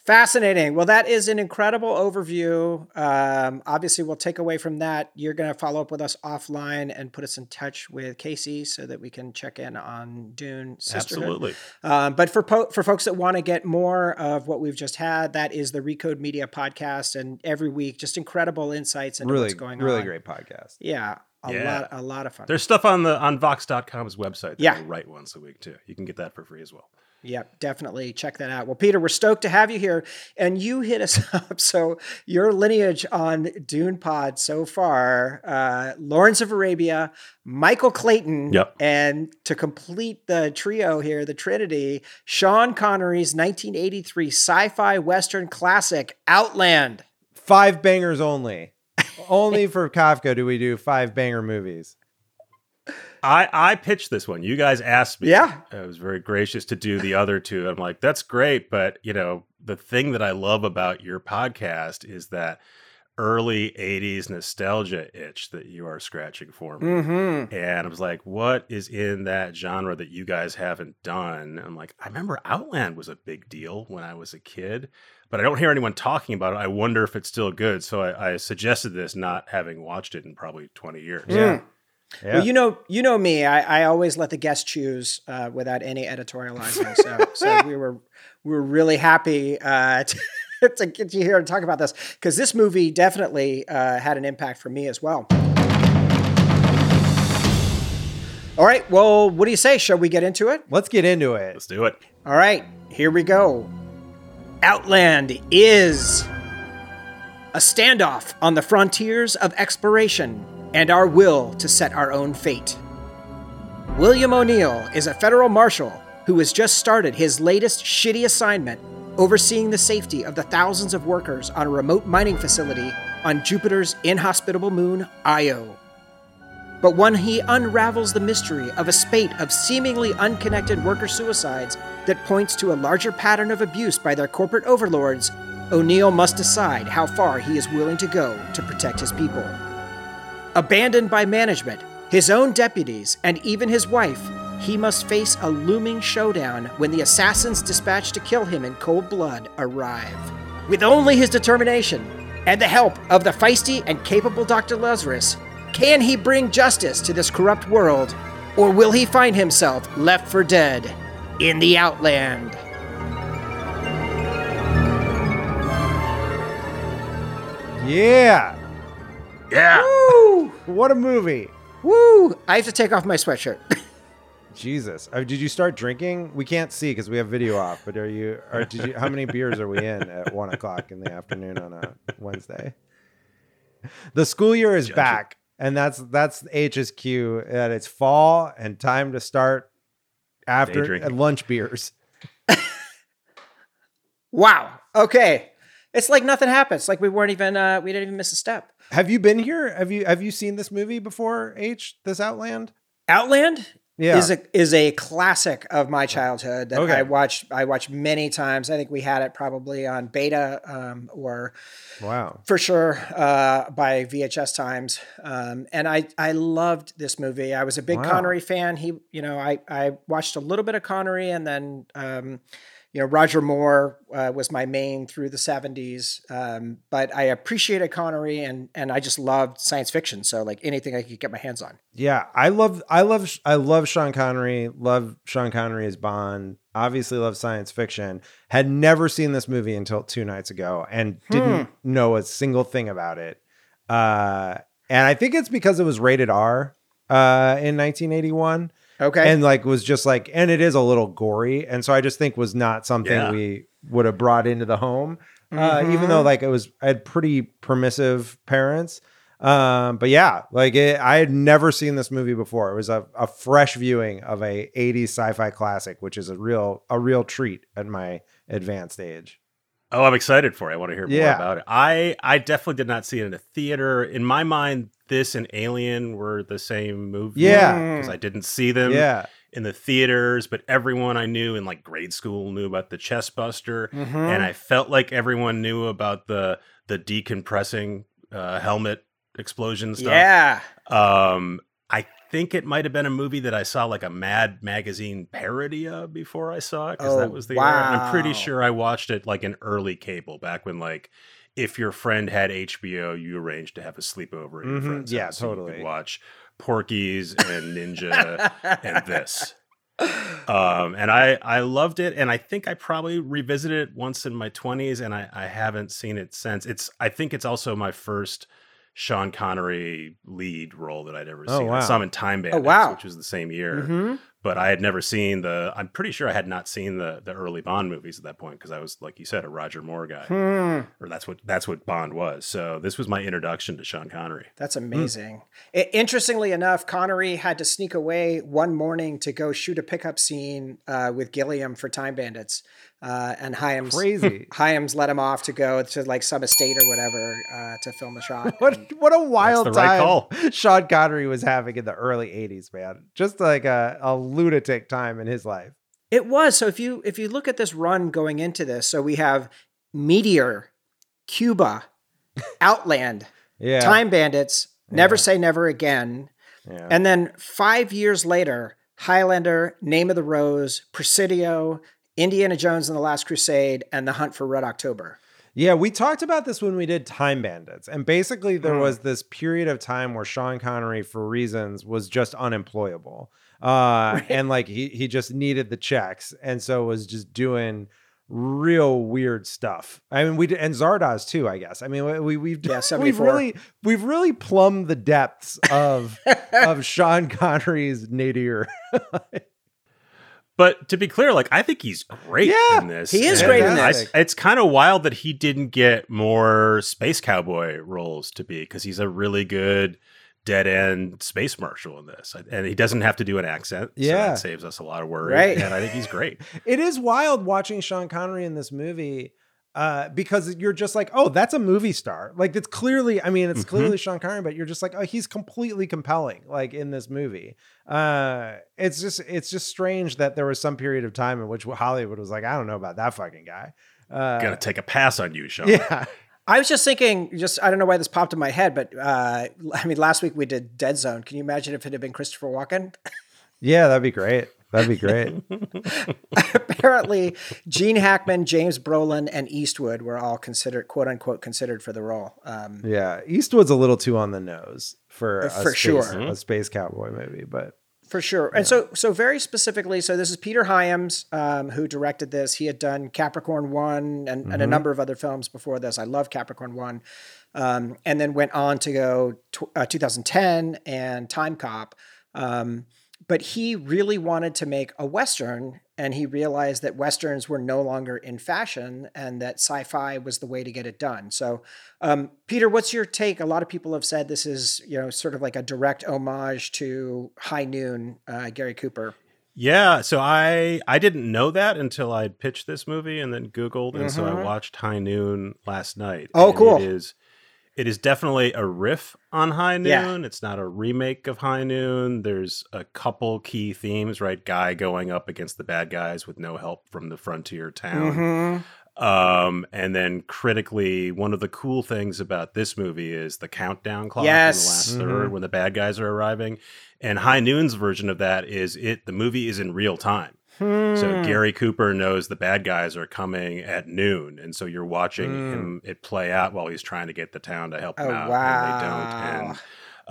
Fascinating. Well, that is an incredible overview. Um, obviously, we'll take away from that. You're going to follow up with us offline and put us in touch with Casey so that we can check in on Dune Sisterhood. Absolutely. Um, but for po- for folks that want to get more of what we've just had, that is the Recode Media podcast, and every week just incredible insights into Really, what's going really on. Really great podcast. Yeah, a Yeah. lot, a lot of fun. There's stuff on the on Vox.com's website. That Yeah. we write once a week too. You can get that for free as well. Yep, definitely check that out. Well, Peter, we're stoked to have you here, and you hit us up. So your lineage on Dune Pod so far: uh, Lawrence of Arabia, Michael Clayton, Yep. and to complete the trio here, the Trinity, Sean Connery's 1983 sci-fi western classic Outland. Five bangers only. only for Kafka do we do five banger movies. I I pitched this one. You guys asked me. Yeah. I was very gracious to do the other two. I'm like, that's great, but you know, the thing that I love about your podcast is that early 80s nostalgia itch that you are scratching for me. Mm-hmm. And I was like, what is in that genre that you guys haven't done? I'm like, I remember Outland was a big deal when I was a kid, but I don't hear anyone talking about it. I wonder if it's still good. So I, I suggested this, not having watched it in probably 20 years. Yeah. Yeah. Well, you know, you know me. I, I always let the guests choose uh, without any editorializing. So, so we were we were really happy uh, to, to get you here and talk about this because this movie definitely uh, had an impact for me as well. All right. Well, what do you say? Shall we get into it? Let's get into it. Let's do it. All right. Here we go. Outland is a standoff on the frontiers of exploration and our will to set our own fate. William O'Neill is a federal marshal who has just started his latest shitty assignment overseeing the safety of the thousands of workers on a remote mining facility on Jupiter's inhospitable moon, Io. But when he unravels the mystery of a spate of seemingly unconnected worker suicides that points to a larger pattern of abuse by their corporate overlords, O'Neill must decide how far he is willing to go to protect his people. Abandoned by management, his own deputies, and even his wife, he must face a looming showdown when the assassins dispatched to kill him in cold blood arrive. With only his determination and the help of the feisty and capable Dr. Lazarus, can he bring justice to this corrupt world, or will he find himself left for dead in the Outland? Yeah. Yeah. Woo! What a movie. Woo! I have to take off my sweatshirt. Jesus. Uh, did you start drinking? We can't see because we have video off, but are you, or did you, how many beers are we in at one o'clock in the afternoon on a Wednesday? The school year is Judge it. back, and that's, that's HSQ cue that it's fall and time to start after drinking. uh, lunch beers. wow. Okay. It's like nothing happens. Like we weren't even, uh, we didn't even miss a step. Have you been here? Have you, have you seen this movie before, H, this Outland? Outland Yeah. is a is a classic of my childhood that Okay. I watched I watched many times. I think we had it probably on beta um, or wow. for sure uh, by VHS times. Um, and I I loved this movie. I was a big Wow. Connery fan. He you know I I watched a little bit of Connery and then. Um, you know, Roger Moore uh, was my main through the '70s, um, but I appreciated Connery and and I just loved science fiction. So like anything I could get my hands on. Yeah, I love, I love, I love Sean Connery. Love Sean Connery as Bond. Obviously, love science fiction. Had never seen this movie until two nights ago, and didn't know a single thing about it. Uh, and I think it's because it was rated R uh, in 1981, Okay. and like was just like, and it is a little gory, and so I just think was not something Yeah. we would have brought into the home. uh, even though like it was I had pretty permissive parents. Um, but yeah, like it, I had never seen this movie before. It was a, a fresh viewing of a 80s sci-fi classic, which is a real a real treat at my advanced age. Oh, I'm excited for it. I want to hear more Yeah. about it. I I definitely did not see it in a theater. In my mind, this and Alien were the same movie. Yeah. because I didn't see them Yeah. in the theaters, but everyone I knew in like grade school knew about the Chest Buster, Mhm. and I felt like everyone knew about the the decompressing uh, helmet explosion stuff. yeah. Um, I think it might have been a movie that I saw like a Mad Magazine parody of before I saw it because Oh, that was the era. I'm pretty sure I watched it like an early cable back when like if your friend had HBO, you arranged to have a sleepover at your Mhm. friend's Yeah, house. so you totally. could watch Porky's and Ninja and this. Um, and I I loved it, and I think I probably revisited it once in my 20s, and I I haven't seen it since. It's I think it's also my first Sean Connery lead role that I'd ever Oh, seen. I wow. saw him in Time Bandits, wow. which was the same year, Mhm. But I had never seen the. I'm pretty sure I had not seen the the early Bond movies at that point because I was like you said a Roger Moore guy, Hmm. or that's what that's what Bond was. So this was my introduction to Sean Connery. That's amazing. I- interestingly enough, Connery had to sneak away one morning to go shoot a pickup scene uh, with Gilliam for Time Bandits, uh, and Hyams Crazy. Hyams let him off to go to like some estate or whatever uh, to film a shot. What what a wild the right time call. Sean Connery was having in the early 80s, man. Just like a, a lunatic time in his life. It was. So if you if you look at this run going into this, so we have Meteor, Cuba, Outland, Yeah. Time Bandits, Never Yeah. Say Never Again, Yeah. and then five years later, Highlander, Name of the Rose, Presidio, Indiana Jones and the Last Crusade, and The Hunt for Red October. Yeah, we talked about this when we did Time Bandits. And basically, there Mm. was this period of time where Sean Connery, for reasons, was just unemployable. Uh, And like he, he just needed the checks. And so was just doing real weird stuff. I mean, we did, and Zardoz too, I guess. I mean, we, we, we've, Yeah, we've really, we've really plumbed the depths of, of Sean Connery's nadir. But to be clear, like I think he's great Yeah, in this. he is And great in I- this. it's kind of wild that he didn't get more space cowboy roles to be because he's a really good dead end space marshal in this, and he doesn't have to do an accent. so Yeah. that saves us a lot of worry. Right. and I think he's great. it is wild watching Sean Connery in this movie uh, because you're just like, oh, that's a movie star. Like it's clearly, I mean, it's Mhm. clearly Sean Connery, but you're just like, oh, he's completely compelling, like in this movie. Uh, it's just, it's just strange that there was some period of time in which Hollywood was like, I don't know about that fucking guy. Uh, Gonna take a pass on you, Sean. yeah, I was just thinking, just I don't know why this popped in my head, but uh, I mean, last week we did Dead Zone. Can you imagine if it had been Christopher Walken? yeah, that'd be great. That'd be great. Apparently, Gene Hackman, James Brolin, and Eastwood were all considered, quote unquote, considered for the role. Um, yeah, Eastwood's a little too on the nose for a For space, sure. a space cowboy movie, but For sure. And so, so very specifically, so this is Peter Hyams um, who directed this. He had done Capricorn One and, and a number of other films before this. I love Capricorn One, um, and then went on to go uh, 2010 and Time Cop. Um, but he really wanted to make a western, and he realized that westerns were no longer in fashion, and that sci-fi was the way to get it done. So, um, Peter, what's your take? A lot of people have said this is, you know, sort of like a direct homage to High Noon, uh, Gary Cooper. Yeah, so I I didn't know that until I pitched this movie and then Googled, and so I Mhm. watched High Noon last night. Oh, cool. It is it is definitely a riff on High Noon. Yeah. It's not a remake of High Noon. There's a couple key themes, right? Guy going up against the bad guys with no help from the frontier town. Mhm. Um, and then critically, one of the cool things about this movie is the countdown clock Yes. in the last Mhm. third when the bad guys are arriving. And High Noon's version of that is it the movie is in real time. So Hmm. Gary Cooper knows the bad guys are coming at noon, and so you're watching Mm. him it play out while he's trying to get the town to help him Oh, out, wow. and they don't. And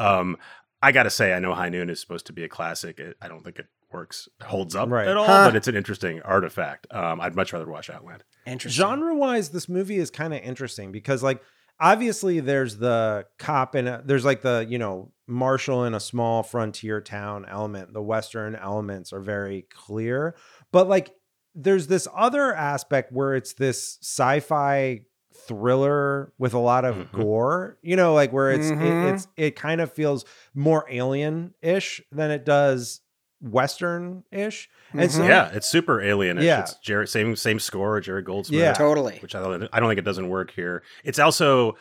um, I got to say, I know High Noon is supposed to be a classic. It, I don't think it works holds up Right. at all, Huh. but it's an interesting artifact. Um, I'd much rather watch Outland. Interesting. genre wise this movie is kind of interesting because like obviously there's the cop and there's like the you know marshal in a small frontier town element the western elements are very clear but like there's this other aspect where it's this sci-fi thriller with a lot of Mhm. gore. You know, like where it's Mhm. it, it's it kind of feels more alien ish than it does western ish. And so. Yeah, it's super alien-ish. Yeah. It's Jerry, same same score, Jerry Goldsmith. Yeah. Totally. which I don't, I don't think it doesn't work here. It's also,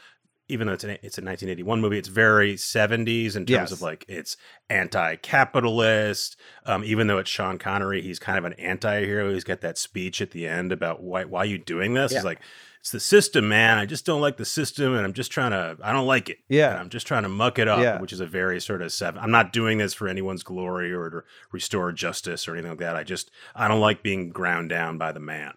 even though it's an, it's a 1981 movie, it's very 70s in terms Yes. of like it's anti-capitalist. Um, even though it's Sean Connery, he's kind of an anti-hero. He's got that speech at the end about why why you doing this. Yeah. He's like, it's the system, man. I just don't like the system, and I'm just trying to. I don't like it. Yeah. and I'm just trying to muck it up, Yeah. which is a very sort of seven. I'm not doing this for anyone's glory or to restore justice or anything like that. I just I don't like being ground down by the man.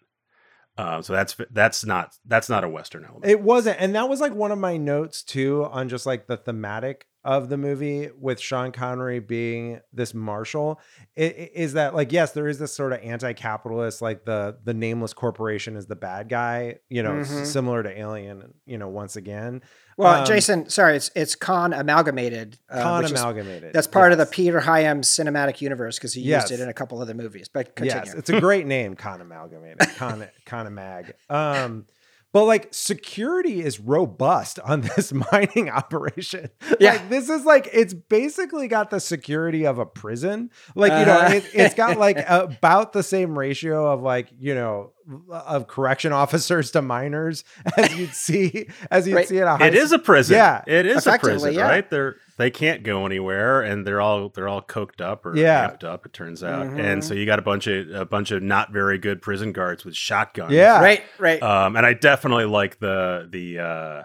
Uh, so that's that's not that's not a Western element. It wasn't, and that was like one of my notes too on just like the thematic of the movie with Sean Connery being this marshal. Is that like yes, there is this sort of anti-capitalist, like the the nameless corporation is the bad guy, you know, Mhm. similar to Alien, you know, once again. Well, Um, Jason, sorry, it's it's Con Amalgamated. uh, Con which is- amalgamated. that's part of the. Peter Hyams cinematic universe because he Yes. used it in a couple of the movies. But continue. Yes, it's a great name, Con Amalgamated, Con Con Amag. Um, but like security is robust on this mining operation. Yeah. Like this is like it's basically got the security of a prison. Like you know, Uh-huh. it, it's got like about the same ratio of like you know of correction officers to miners as you'd see as you'd Right. see at a high it is a prison. Yeah. it is a prison, yeah. right? They're they can't go anywhere, and they're all they're all coked up or Yeah. amped up. It turns out, Mhm. and so you got a bunch of a bunch of not very good prison guards with shotguns. Yeah. right, right. um, and I definitely like the the. Uh,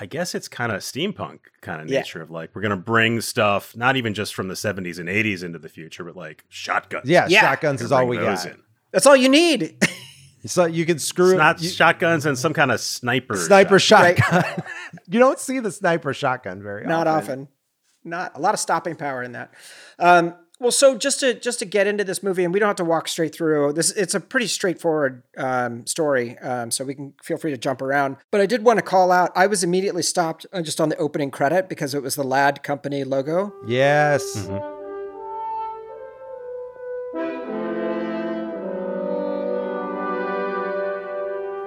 I guess it's kind of steampunk kind of Yeah. nature of like we're gonna bring stuff not even just from the 70s and 80s into the future, but like shotguns. Yeah, Yeah. shotguns is all we got. in. That's all you need. So you can screw It's not you- shotguns and some kind of sniper. sniper shot. shotgun. you don't see the sniper shotgun very Not often. often. Not a lot of stopping power in that. Um, well, so just to just to get into this movie, and we don't have to walk straight through this. It's a pretty straightforward um, story, um, so we can feel free to jump around. But I did want to call out. I was immediately stopped uh, just on the opening credit because it was the Ladd Company logo. Yes. Mm-hmm.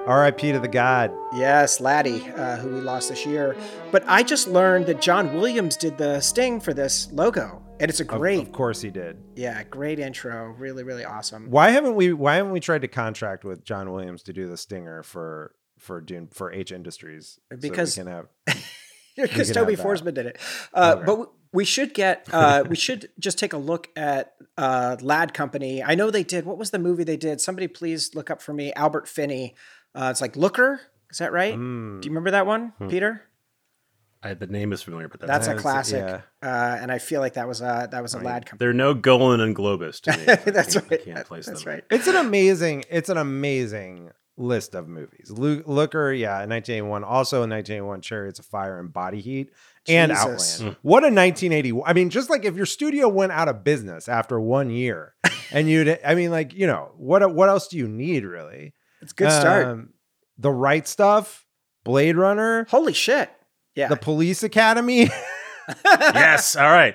R.I.P. to the God. Yes, Laddie, uh, who we lost this year. But I just learned that John Williams did the sting for this logo, and it's a Of- great, Of, course he did. yeah, great intro. Really, really awesome. Why haven't we? Why haven't we tried to contract with John Williams to do the stinger for for Dune for H Industries? so we Because- can have because Toby. Forsman did it. Uh, Okay. But we should get, uh, we should just take a look at uh, Ladd Company. I know they did. What was the movie they did? Somebody please look up for me. Albert Finney. Uh, it's like Looker. Is that right? Mm. Do you remember that one, Hmm. Peter? I, the name is familiar, but that's, That's a classic. yeah. Uh, and I feel like that was a that was a Ladd Company. There are no Golan and Globus to me. I That's can't- I right. can't place That's them. right. It's an amazing. It's an amazing list of movies. Lu- Looker, yeah, in 1981. Also in 1981, Chariots of Fire and Body Heat and Jesus. Outland. What a 1981. I mean, just like if your studio went out of business after one year, and you'd, I mean, like you know, what what else do you need really? It's a good start. Um, the right stuff, Blade Runner, Holy shit. Yeah. the Police Academy. yes. All right.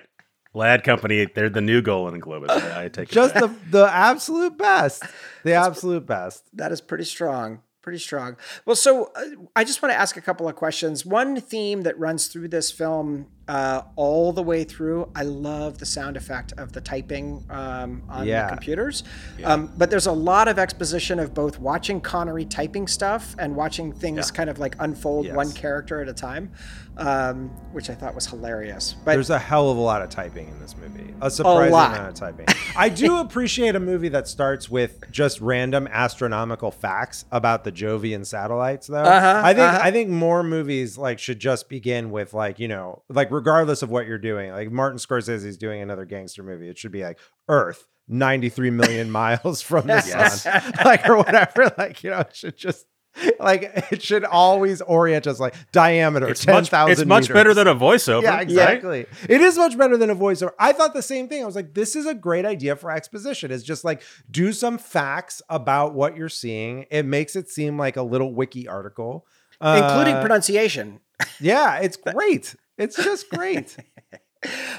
Ladd Company. They're the new Golan and Globus. I, I take it just the the absolute best. The absolute best. That is pretty strong. Pretty strong. Well, so uh, I just want to ask a couple of questions. One theme that runs through this film uh, all the way through, I love the sound effect of the typing um, on Yeah. the computers. Um, but there's a lot of exposition of both watching Connery typing stuff and watching things kind of like unfold Yes. one character at a time, um, which I thought was hilarious. But There's a hell of a lot of typing in this movie. A surprising lot. amount of typing. I do appreciate a movie that starts with just random astronomical facts about the Jovian satellites, though. Uh-huh, I think uh-huh. I think more movies like should just begin with like you know like regardless of what you're doing. Like Martin Scorsese's is doing another gangster movie. It should be like Earth. 93 million miles from the Yes. sun like or whatever like you know it should just like it should always orient us like diameter It's much, 10,000 it's much meters. better than a voiceover. Yeah, right? exactly. It is much better than a voiceover. I thought the same thing. I was like, this is a great idea for exposition. Is just like do some facts about what you're seeing. It makes it seem like a little wiki article. including Uh, pronunciation. Yeah, it's great. It's just great.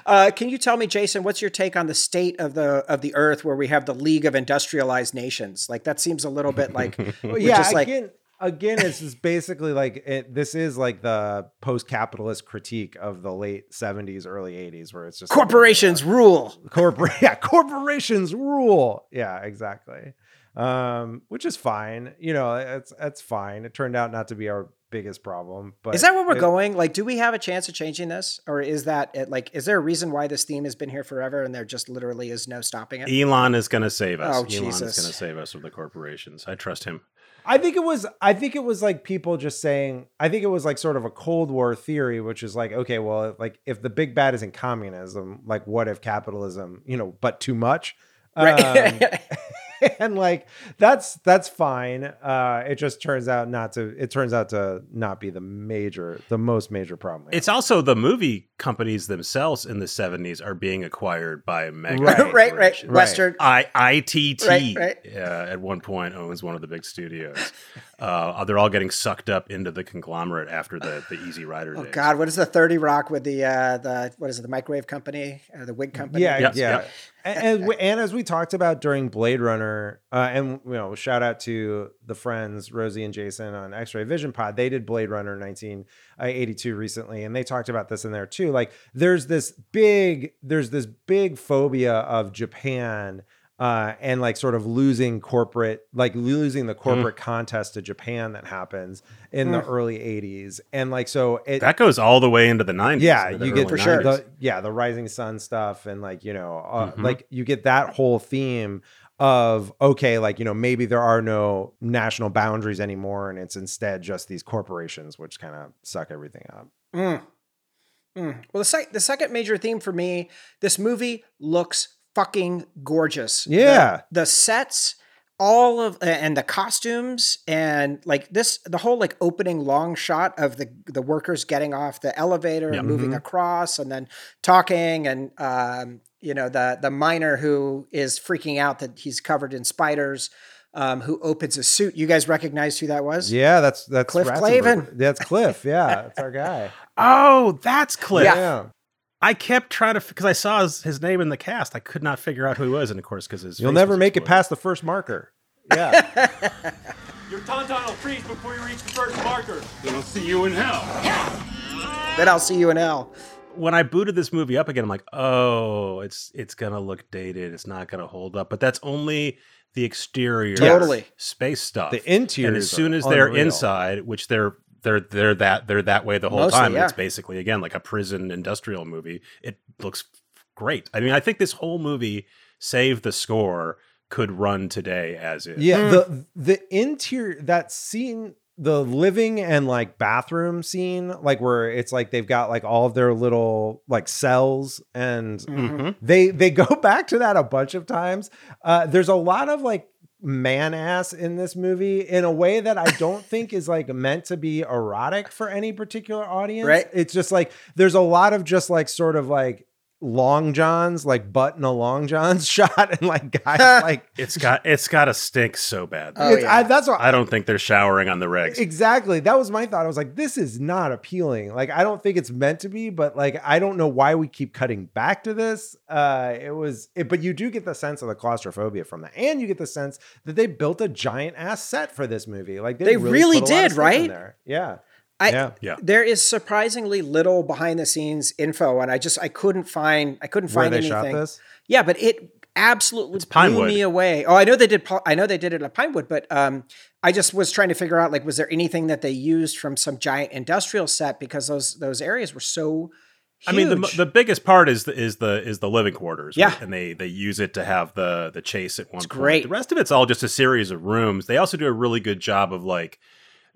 Uh, can you tell me, Jason, what's your take on the state of the of the Earth, where we have the League of Industrialized Nations? Like that seems a little bit like Well, yeah, just like again, again, it's just basically like it, this is like the post-capitalist critique of the late '70s, early '80s, where it's just like, Corporations rule. corporate yeah corporations rule yeah exactly um which is fine you know it's it's fine it turned out not to be our biggest problem but Is that where we're it- going? Like, do we have a chance of changing this, or is that it, like? Is there a reason why this theme has been here forever, and there just literally is no stopping it? Elon is going to save us. Oh, Elon Jesus. is going to save us from the corporations. I trust him. i think it was i think it was like people just saying i think it was like sort of a cold war theory which is like okay well like if the big bad isn't communism like what if capitalism you know but too much Right. Um, and like that's that's fine uh it just turns out not to it turns out to not be the major the most major problem It's also the movie companies themselves in the 70s are being acquired by mega Right. right, right. Western. I ITT Right, right. Uh, at one point owns one of the big studios. Uh, they're all getting sucked up into the conglomerate after the the Easy Rider Oh days. God, what is the Thirty Rock with the uh, the what is it? The microwave company, uh, the wig company. Yeah, Yep, yeah. yep. And, and, and as we talked about during Blade Runner, uh, and you know, shout out to the friends Rosie and Jason on X-Ray Vision Pod. They did Blade Runner 1982 recently, and they talked about this in there too. Like, there's this big, there's this big phobia of Japan. Uh, and like sort of losing corporate, like losing the corporate contest to Japan that happens in the early 80s. And like, so it, That goes all the way into the 90s. yeah the you get early For sure. the yeah the rising sun stuff and like you know uh, Mhm. like you get that whole theme of okay like you know maybe there are no national boundaries anymore and it's instead just these corporations which kind of suck everything up Mm. Mm. Well, the, sec- the second major theme for me, this movie looks fucking gorgeous. Yeah. The, sets, all of, and the costumes, and like this, the whole like opening long shot of the the workers getting off the elevator Yeah. and moving across, and then talking, and um, you know the the miner who is freaking out that he's covered in spiders. Um, who opens a suit? You guys recognized who that was? yeah that's that's Cliff Ratzenberger. Clavin. that's cliff yeah that's our guy Oh, that's Cliff. Yeah. I kept trying to because I saw his, his name in the cast. I could not figure out who he was, and of course, because his you'll face never was make it past the first marker yeah Your tauntaun will freeze before you reach the first marker. Then I'll see you in hell. Then I'll see you in hell. When I booted this movie up again, I'm like, oh, it's it's gonna look dated. It's not gonna hold up. But that's only the exterior, Totally. space stuff. The interior. and as soon as they're unreal. inside, which they're they're they're that they're that way the whole Mostly, time. yeah. It's basically again like a prison industrial movie. It looks great. I mean, I think this whole movie, save the score, could run today as is. Yeah, the the interior that scene, the living and like bathroom scene, like where it's like they've got like all of their little like cells and Mhm. they they go back to that a bunch of times. Uh there's a lot of like man ass in this movie in a way that I don't think is like meant to be erotic for any particular audience. Right. It's just like there's a lot of just like sort of like long johns, like butt in a long johns shot, and like guys like It's got it's got to stink so bad. Oh, yeah. I, that's what I don't think they're showering on the regs. exactly that was my thought. I was like, this is not appealing. Like, I don't think it's meant to be, but like, I don't know why we keep cutting back to this. Uh, it was, it, but you do get the sense of the claustrophobia from that, and you get the sense that they built a giant ass set for this movie. Like, they, They really put a lot of did, stuff in right? there. Yeah, I, yeah. Yeah. There is surprisingly little behind the scenes info, and I just I couldn't find I couldn't Where find they anything. shot this? Yeah, but it absolutely blew Pinewood. me away. Oh, I know they did. I know they did it at Pinewood, but um, I just was trying to figure out like, was there anything that they used from some giant industrial set because those those areas were so. I mean, the, the biggest part is the is the is the living quarters. Yeah. and they they use it to have the the chase at one point. great. The rest of it's all just a series of rooms. They also do a really good job of like,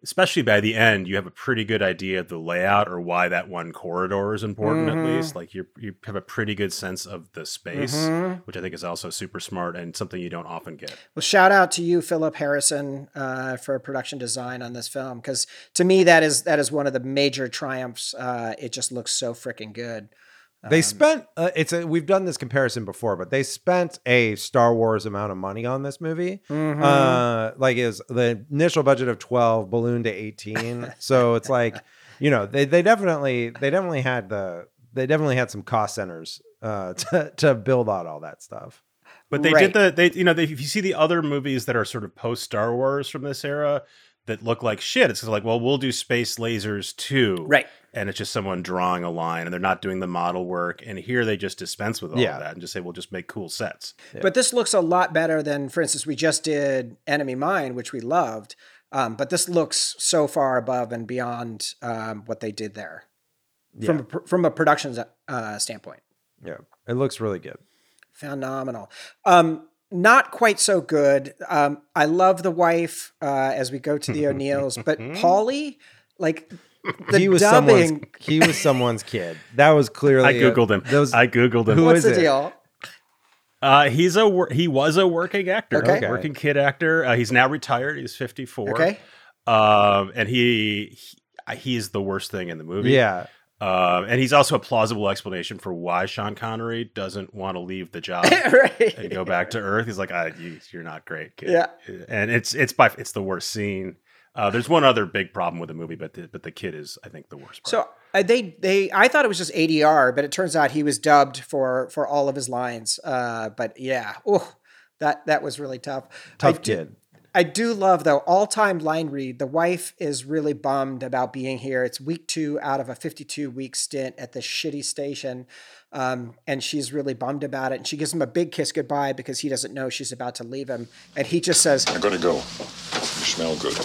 especially by the end, you have a pretty good idea of the layout or why that one corridor is important. Mm-hmm. At least, like you you have a pretty good sense of the space, Mm-hmm. which I think is also super smart and something you don't often get. Well, shout out to you, Philip Harrison, uh, for production design on this film because to me that is that is one of the major triumphs. Uh, it just looks so freaking good. They Um, spent uh, it's a, we've done this comparison before, but they spent a Star Wars amount of money on this movie. Mm-hmm. Uh, like is the initial budget of twelve ballooned to eighteen, so it's like you know they they definitely they definitely had the they definitely had some cost centers uh, to to build out all that stuff. But they Right. did the they you know they, if you see the other movies that are sort of post Star Wars from this era, that look like shit. It's like, well, we'll do space lasers too, Right. And it's just someone drawing a line, and they're not doing the model work. And here they just dispense with all Yeah. of that and just say, we'll just make cool sets. But this looks a lot better than, for instance, we just did Enemy Mine, which we loved. Um, but this looks so far above and beyond um, what they did there from a, from a production uh, standpoint. Yeah, it looks really good. Phenomenal. Um, not quite so good. Um, I love the wife uh, as we go to the O'Neills, but Paulie, like the he was dubbing. someone's he was someone's kid. That was clearly I googled him. Those I googled him. Who What's is the it? deal? Uh, he's a wor- he was a working actor, Okay. Okay. working kid actor. Uh, he's now retired. He's fifty four. Okay. um, and he, he he's the worst thing in the movie. yeah. Um, and he's also a plausible explanation for why Sean Connery doesn't want to leave the job right. and go back to Earth. He's like, ah, you, "You're not great, kid." Yeah. and it's it's by it's the worst scene. Uh, there's one other big problem with the movie, but the, but the kid is, I think, the worst. Part. So uh, they they I thought it was just ADR, but it turns out he was dubbed for for all of his lines. Uh, but yeah, oh, that that was really tough. Tough do- kid. I do love though all time line read. The wife is really bummed about being here. It's week two out of a 52 week stint at this shitty station. Um, and she's really bummed about it. And she gives him a big kiss goodbye because he doesn't know she's about to leave him. And he just says, I'm gonna go. You smell good.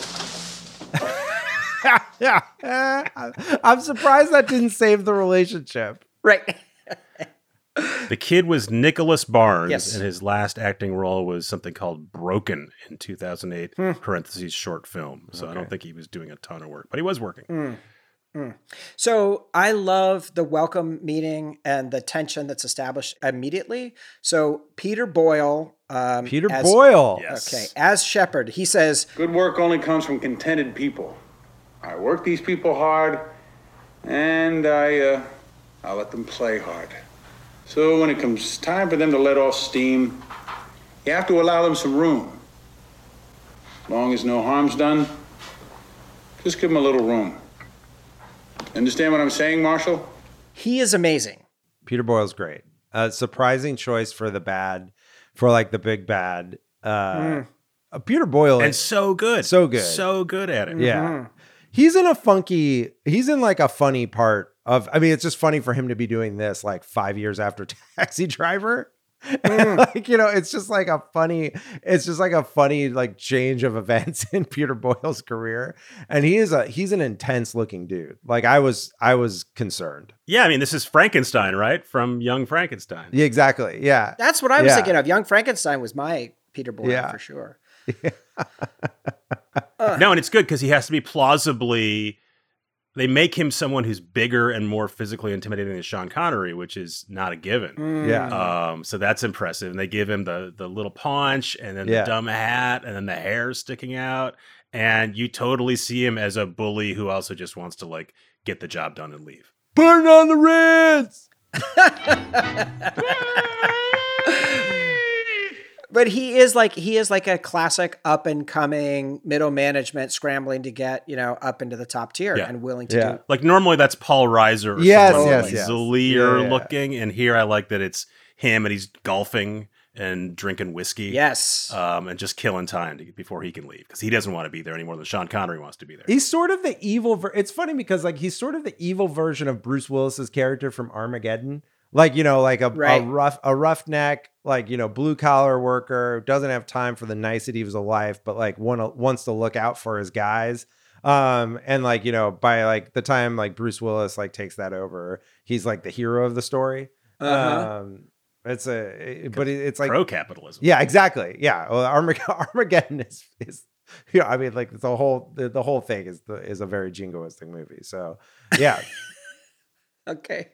yeah. I'm surprised that didn't save the relationship. right. The kid was Nicholas Barnes, Yes. and his last acting role was something called Broken in 2008, Hmm. parentheses short film. So I don't think he was doing a ton of work, but he was working. So I love the welcome meeting and the tension that's established immediately. So Peter Boyle, um, Peter as- Boyle. Yes. Okay, as Shepard, he says, Good work only comes from contented people. I work these people hard, and I, uh, I let them play hard. So when it comes time for them to let off steam, you have to allow them some room. As long as no harm's done, just give them a little room. Understand what I'm saying, Marshall? he is amazing. Peter Boyle's great. A surprising choice for the bad, for like the big bad. Uh, uh, Peter Boyle And is so good. So good. So good at it. Yeah. He's in a funky, he's in like a funny part of, I mean, it's just funny for him to be doing this like five years after Taxi Driver. Hmm. And, like, you know, it's just like a funny, it's just like a funny like change of events in Peter Boyle's career. And he is a, he's an intense looking dude. Like I was, I was concerned. Yeah, I mean, this is Frankenstein, right? From Young Frankenstein. Yeah, exactly. Yeah. That's what I was Yeah. thinking of. Young Frankenstein was my Peter Boyle Yeah. for sure. No, and it's good because he has to be plausibly. They make him someone who's bigger and more physically intimidating than Sean Connery, which is not a given. Mm. Yeah. Um, so that's impressive. And they give him the the little paunch and then Yeah. the dumb hat and then the hair sticking out. And you totally see him as a bully who also just wants to like get the job done and leave. Burn on the Ritz. But he is like he is like a classic up and coming middle management scrambling to get, you know, up into the top tier Yeah. and willing to Yeah. do Like normally that's Paul Reiser or Yes, someone yes, like yes. easier Yeah, yeah. looking. And here I like that it's him and he's golfing and drinking whiskey. Yes. Um, and just killing time to, before he can leave because he doesn't want to be there any more than Sean Connery wants to be there. He's sort of the evil. Ver- it's funny because like he's sort of the evil version of Bruce Willis's character from Armageddon. Like you know, like a, Right. a rough a roughneck, like you know, blue collar worker doesn't have time for the niceties of life, but like one wants to look out for his guys. Um, and like you know, by like the time like Bruce Willis like takes that over, he's like the hero of the story. Uh-huh. Um, it's a, it- but it- it's like Pro capitalism. yeah, exactly. Yeah, well, Armag- Armageddon is is yeah. I mean, like the whole the, the whole thing is the is a very jingoistic movie. So yeah, Okay.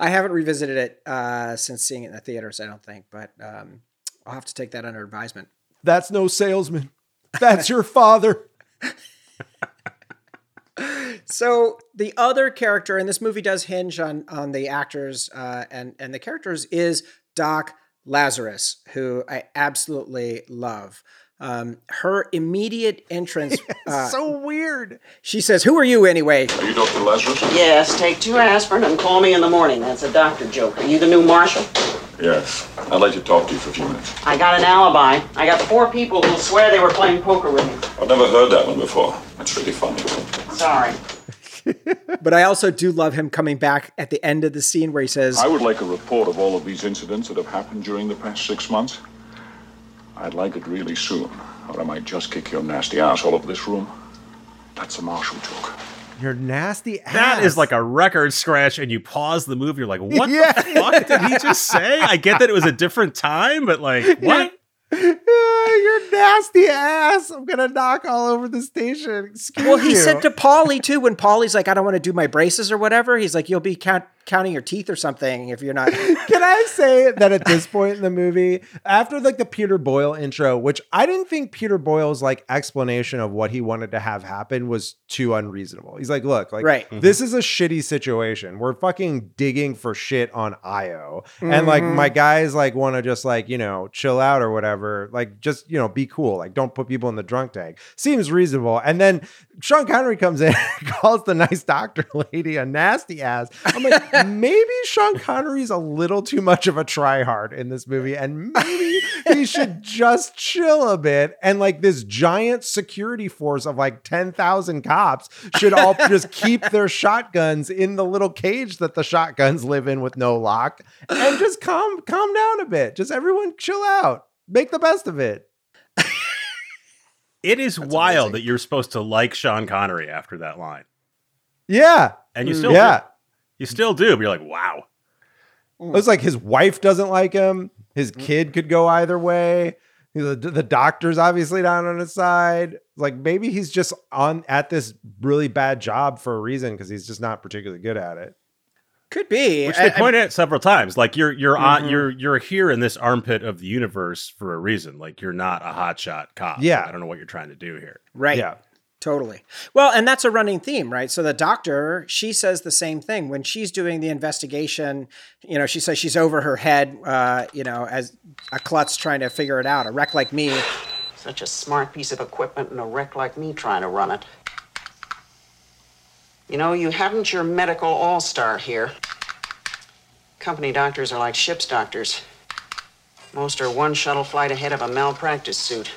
I haven't revisited it uh, since seeing it in the theaters, I don't think, but um, I'll have to take that under advisement. that's no salesman. That's your father. So the other character, and this movie does hinge on on the actors uh, and and the characters, is Doc Lazarus, who I absolutely love. Um, her immediate entrance, uh, so weird. she says, "Who are you anyway?" Are you Dr. Lazarus? Yes, take two aspirin and call me in the morning. That's a doctor joke. Are you the new marshal? Yes. I'd like to talk to you for a few minutes. I got an alibi. I got four people who'll swear they were playing poker with me. I've never heard that one before. That's really funny. Sorry. But I also do love him coming back at the end of the scene where he says, I would like a report of all of these incidents that have happened during the past six months. I'd like it really soon, or I might just kick your nasty ass all over this room. That's a Marshall joke. Your nasty ass. That is like a record scratch, and you pause the movie. You're like, "What Yeah. the fuck did he just say?" I get that it was a different time, but like, what? Your nasty ass. I'm gonna knock all over the station. Excuse me. Well, he you. said to Paulie too when Paulie's like, I don't want to do my braces or whatever. He's like, you'll be count- counting your teeth or something if you're not. Can I say that at this point in the movie, after like the Peter Boyle intro, which I didn't think Peter Boyle's like explanation of what he wanted to have happen was too unreasonable. He's like, look, like Right. this is a shitty situation. We're fucking digging for shit on IO. And like Mhm. my guys like want to just like, you know, chill out or whatever. Like just, you know, be cool. Like don't put people in the drunk tank. Seems reasonable. And then Sean Connery comes in, calls the nice doctor lady a nasty ass. I'm like, maybe Sean Connery's a little too much of a tryhard in this movie, and maybe he should just chill a bit. And like this giant security force of like 10,000 cops should all just keep their shotguns in the little cage that the shotguns live in with no lock and just calm calm down a bit. Just everyone chill out. Make the best of it. It is wild that you're supposed to like Sean Connery after that line, Yeah. and you still yeah. do. You still do. But you're like, wow. It was like his wife doesn't like him. His Mm. kid could go either way. The, the doctor's obviously not on his side. Like maybe he's just on at this really bad job for a reason because he's just not particularly good at it. Could be. Which I- they I- pointed out several times. Like you're you're on Mhm. you're you're here in this armpit of the universe for a reason. Like you're not a hotshot cop. Yeah. I don't know what you're trying to do here. Right. Yeah. Totally. Well, and that's a running theme, right? So the doctor, she says the same thing when she's doing the investigation. You know, she says she's over her head. Uh, you know, as a klutz trying to figure it out. A wreck like me. Such a smart piece of equipment and a wreck like me trying to run it. You know, you haven't your medical all star here. Company doctors are like ship's doctors. Most are one shuttle flight ahead of a malpractice suit.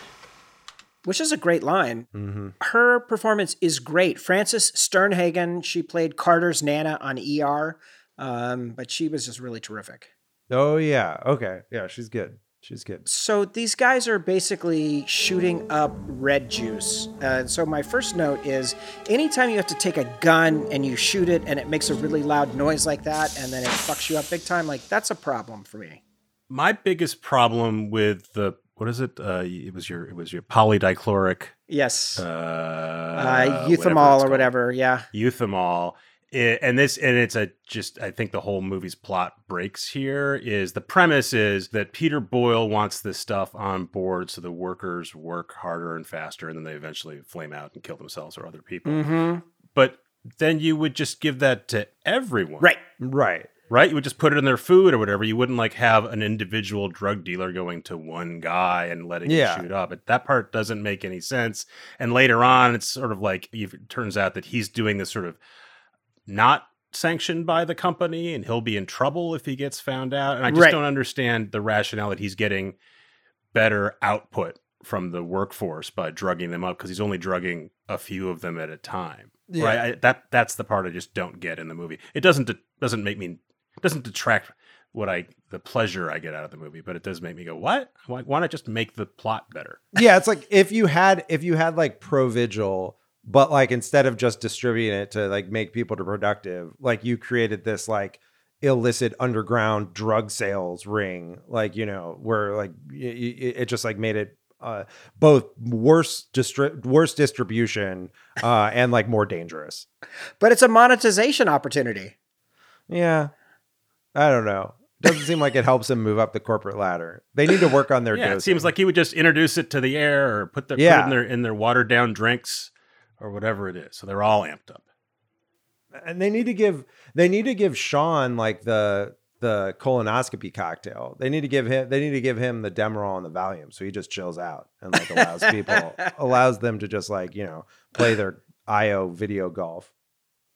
which is a great line. Mm-hmm. Her performance is great. Frances Sternhagen, she played Carter's Nana on ER, um, but she was just really terrific. Oh yeah. Okay. Yeah, she's good. She's good. So these guys are basically shooting up red juice. Uh, so my first note is anytime you have to take a gun and you shoot it and it makes a really loud noise like that and then it fucks you up big time, like that's a problem for me. My biggest problem with the what is it? Uh, it was your it was your polydichloric Yes. uh, Uh, whatever Euthymol it's or whatever. Yeah. Euthymol. I- and this and it's a just I think the whole movie's plot breaks here is the premise is that Peter Boyle wants this stuff on board so the workers work harder and faster and then they eventually flame out and kill themselves or other people. Mm-hmm. But then you would just give that to everyone. Right. Right. Right? You would just put it in their food or whatever. You wouldn't like have an individual drug dealer going to one guy and letting Yeah. him shoot up. But that part doesn't make any sense. And later on, it's sort of like it turns out that he's doing this sort of not sanctioned by the company and he'll be in trouble if he gets found out. And I just Right. don't understand the rationale that he's getting better output from the workforce by drugging them up because he's only drugging a few of them at a time. Yeah. Right? I, that that's the part I just don't get in the movie. It doesn't de- doesn't make me doesn't detract what I the pleasure I get out of the movie, but it does make me go, "What? Why, why not just make the plot better?" yeah, it's like if you had if you had like Provigil, but like instead of just distributing it to like make people to productive, like you created this like illicit underground drug sales ring, like you know where like y- y- it just like made it uh, both worse distri- worse distribution uh, and like more dangerous. But it's a monetization opportunity. Yeah, I don't know. Doesn't seem like it helps them move up the corporate ladder. They need to work on their yeah, dosing. it seems like he would just introduce it to the air or put, the, put it in their in their watered down drinks or whatever it is. So they're all amped up. and they need to give they need to give Sean like the the colonoscopy cocktail. They need to give him they need to give him the Demerol and the Valium so he just chills out and like allows people allows them to just like, you know, play their IO video golf.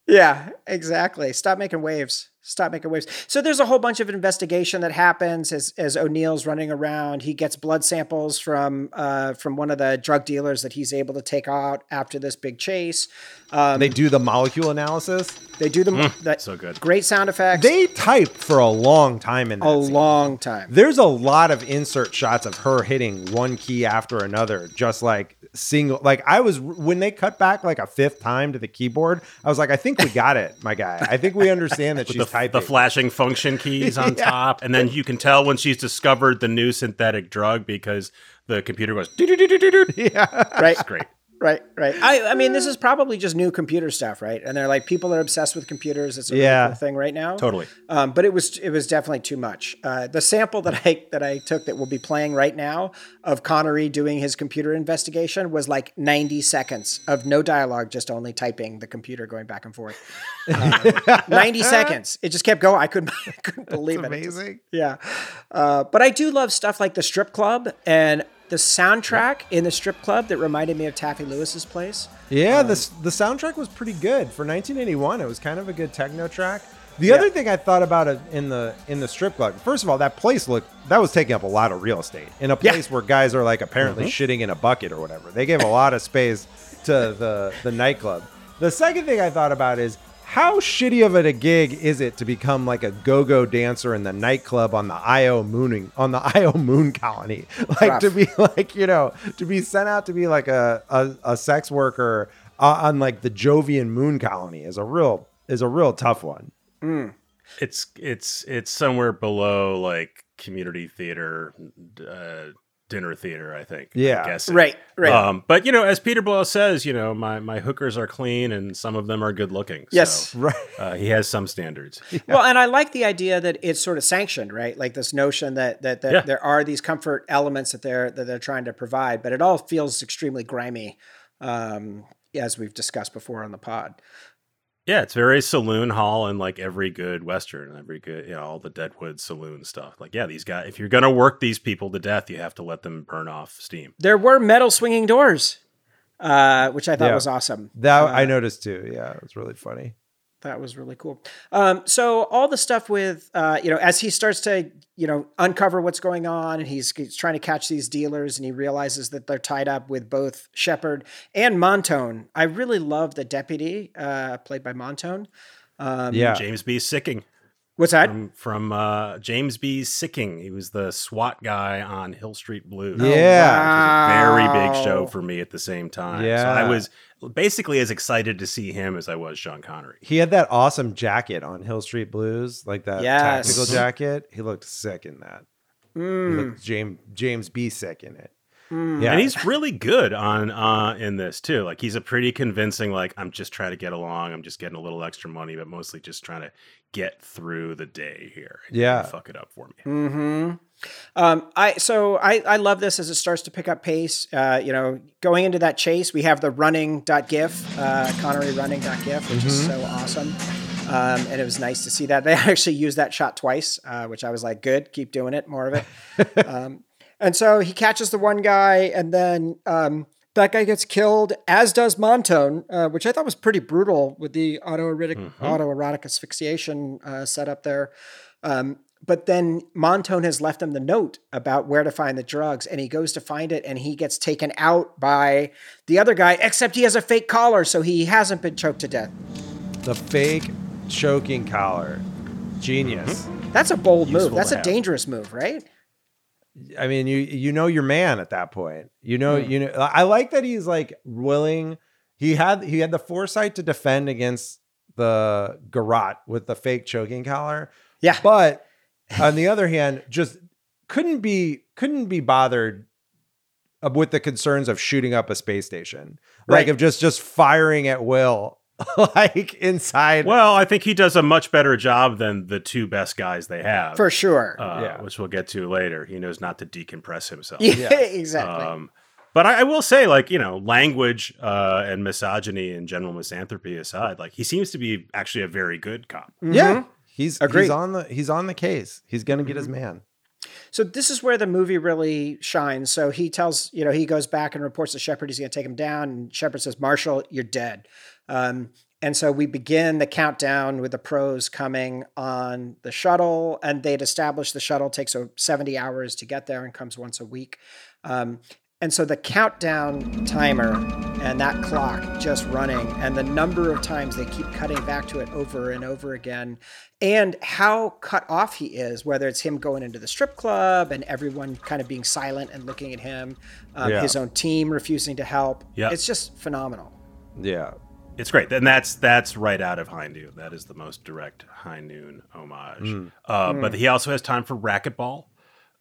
Yeah, exactly. Stop making waves. Stop making waves. So there's a whole bunch of investigation that happens as as O'Neill's running around. He gets blood samples from uh, from one of the drug dealers that he's able to take out after this big chase. Um, they do the molecule analysis. They do the that, so good. Great sound effects. They type for a long time in that a scene. long time. There's a lot of insert shots of her hitting one key after another, just like single. Like I was when they cut back like a fifth time to the keyboard, I was like, I think we got it, my guy. I think we understand that she's the, typing. the flashing function keys on Yeah. top, and then you can tell when she's discovered the new synthetic drug because the computer goes. "Doo-doo-doo-doo-doo-doo." Right. It's great. Right, right. I, I mean, this is probably just new computer stuff, right? And they're like, people are obsessed with computers. It's a Yeah. really cool thing right now. Totally. Um, but it was it was definitely too much. Uh, the sample that I that I took that will be playing right now of Connery doing his computer investigation was like 90 seconds of no dialogue, just only typing the computer going back and forth. Um, 90 seconds. It just kept going. I couldn't I couldn't believe It's it. It just- amazing. yeah. Uh, but I do love stuff like the strip club and the soundtrack in the strip club that reminded me of Taffy Lewis's place. Yeah, Um, the the soundtrack was pretty good for 1981. It was kind of a good techno track. The other thing I thought about in the in the strip club. First of all, that place looked that was taking up a lot of real estate in a Yeah. place where guys are like apparently shitting in a bucket or whatever. They gave a lot of space to the the nightclub. The second thing I thought about is how shitty of a gig is it to become like a go-go dancer in the nightclub on the Io mooning on the Io moon colony? Like Rough. to be like, you know, to be sent out to be like a a, a sex worker uh, on like the Jovian moon colony is a real is a real tough one. It's it's it's somewhere below like community theater, uh, dinner theater. I think. Yeah. I guess Right, right. Um, but you know, as Peter Boyle says, you know, my my hookers are clean and some of them are good looking. Yes. So, Right. uh, he has some standards. Well, and I like the idea that it's sort of sanctioned, right? Like this notion that that, that Yeah. there are these comfort elements that they're that they're trying to provide, but it all feels extremely grimy, um, as we've discussed before on the pod. Yeah, it's very saloon hall and like every good western, every good you know all the Deadwood saloon stuff. Like, yeah, these guys. If you're gonna work these people to death, you have to let them burn off steam. There were metal swinging doors, uh, which I thought Yeah. was awesome. That Uh, I noticed too. Yeah, it was really funny. That was really cool. Um, so all the stuff with, uh, you know, as he starts to, you know, uncover what's going on, and he's, he's trying to catch these dealers, and he realizes that they're tied up with both Shepard and Montone. I really love the deputy, uh, played by Montone. Um, Yeah. James B. Sikking What's that? from from uh, James B. Sikking. He was the SWAT guy on Hill Street Blues. Yeah. very big show for me at the same time. So Yeah. I was basically as excited to see him as I was Sean Connery. He had that awesome jacket on Hill Street Blues, like that Yes. tactical jacket. He looked sick in that. He looked James James B sick in it. Yeah, And he's really good on uh in this too. Like he's a pretty convincing like I'm just trying to get along. I'm just getting a little extra money, but mostly just trying to get through the day here. Yeah. fuck it up for me. hmm Um, I so I, I love this as it starts to pick up pace. Uh, you know, going into that chase, we have the running.gif, uh, Connery running.gif, which is so awesome. Um, and it was nice to see that they actually used that shot twice, uh, which I was like, good, keep doing it, more of it. um, and so he catches the one guy, and then um, that guy gets killed, as does Montone, uh, which I thought was pretty brutal with the autoerotic, autoerotic asphyxiation uh, setup there. Um, but then Montone has left him the note about where to find the drugs, and he goes to find it, and he gets taken out by the other guy, except he has a fake collar, so he hasn't been choked to death. the fake choking collar. Genius. That's a bold move. That's a dangerous move, right? I mean, you you know your man at that point. You know, you know. I like that he's like willing. He had he had the foresight to defend against the garrote with the fake choking collar. Yeah. But on the other hand, just couldn't be couldn't be bothered with the concerns of shooting up a space station, like of just just firing at will, like inside. Well, I think he does a much better job than the two best guys they have. For sure. uh, Yeah. which we'll get to later. He knows not to decompress himself. yeah, exactly. Um, but I, I will say, like you know, language uh, and misogyny and general misanthropy aside, like he seems to be actually a very good cop. yeah, he's Agreed. he's on the he's on the case. He's gonna get his man. So this is where the movie really shines. So he tells, you know, he goes back and reports to Shepard he's going to take him down, and Shepard says, "Marshall, you're dead." Um, And so we begin the countdown with the pros coming on the shuttle, and they'd established the shuttle takes uh, 70 hours to get there and comes once a week. Um, and so the countdown timer and that clock just running, and the number of times they keep cutting back to it over and over again, and how cut off he is, whether it's him going into the strip club and everyone kind of being silent and looking at him, um, Yeah. his own team refusing to help. Yeah. It's just phenomenal. Yeah. It's great, and that's that's right out of High Noon. That is the most direct High Noon homage. Mm. Uh, Hmm. But he also has time for racquetball,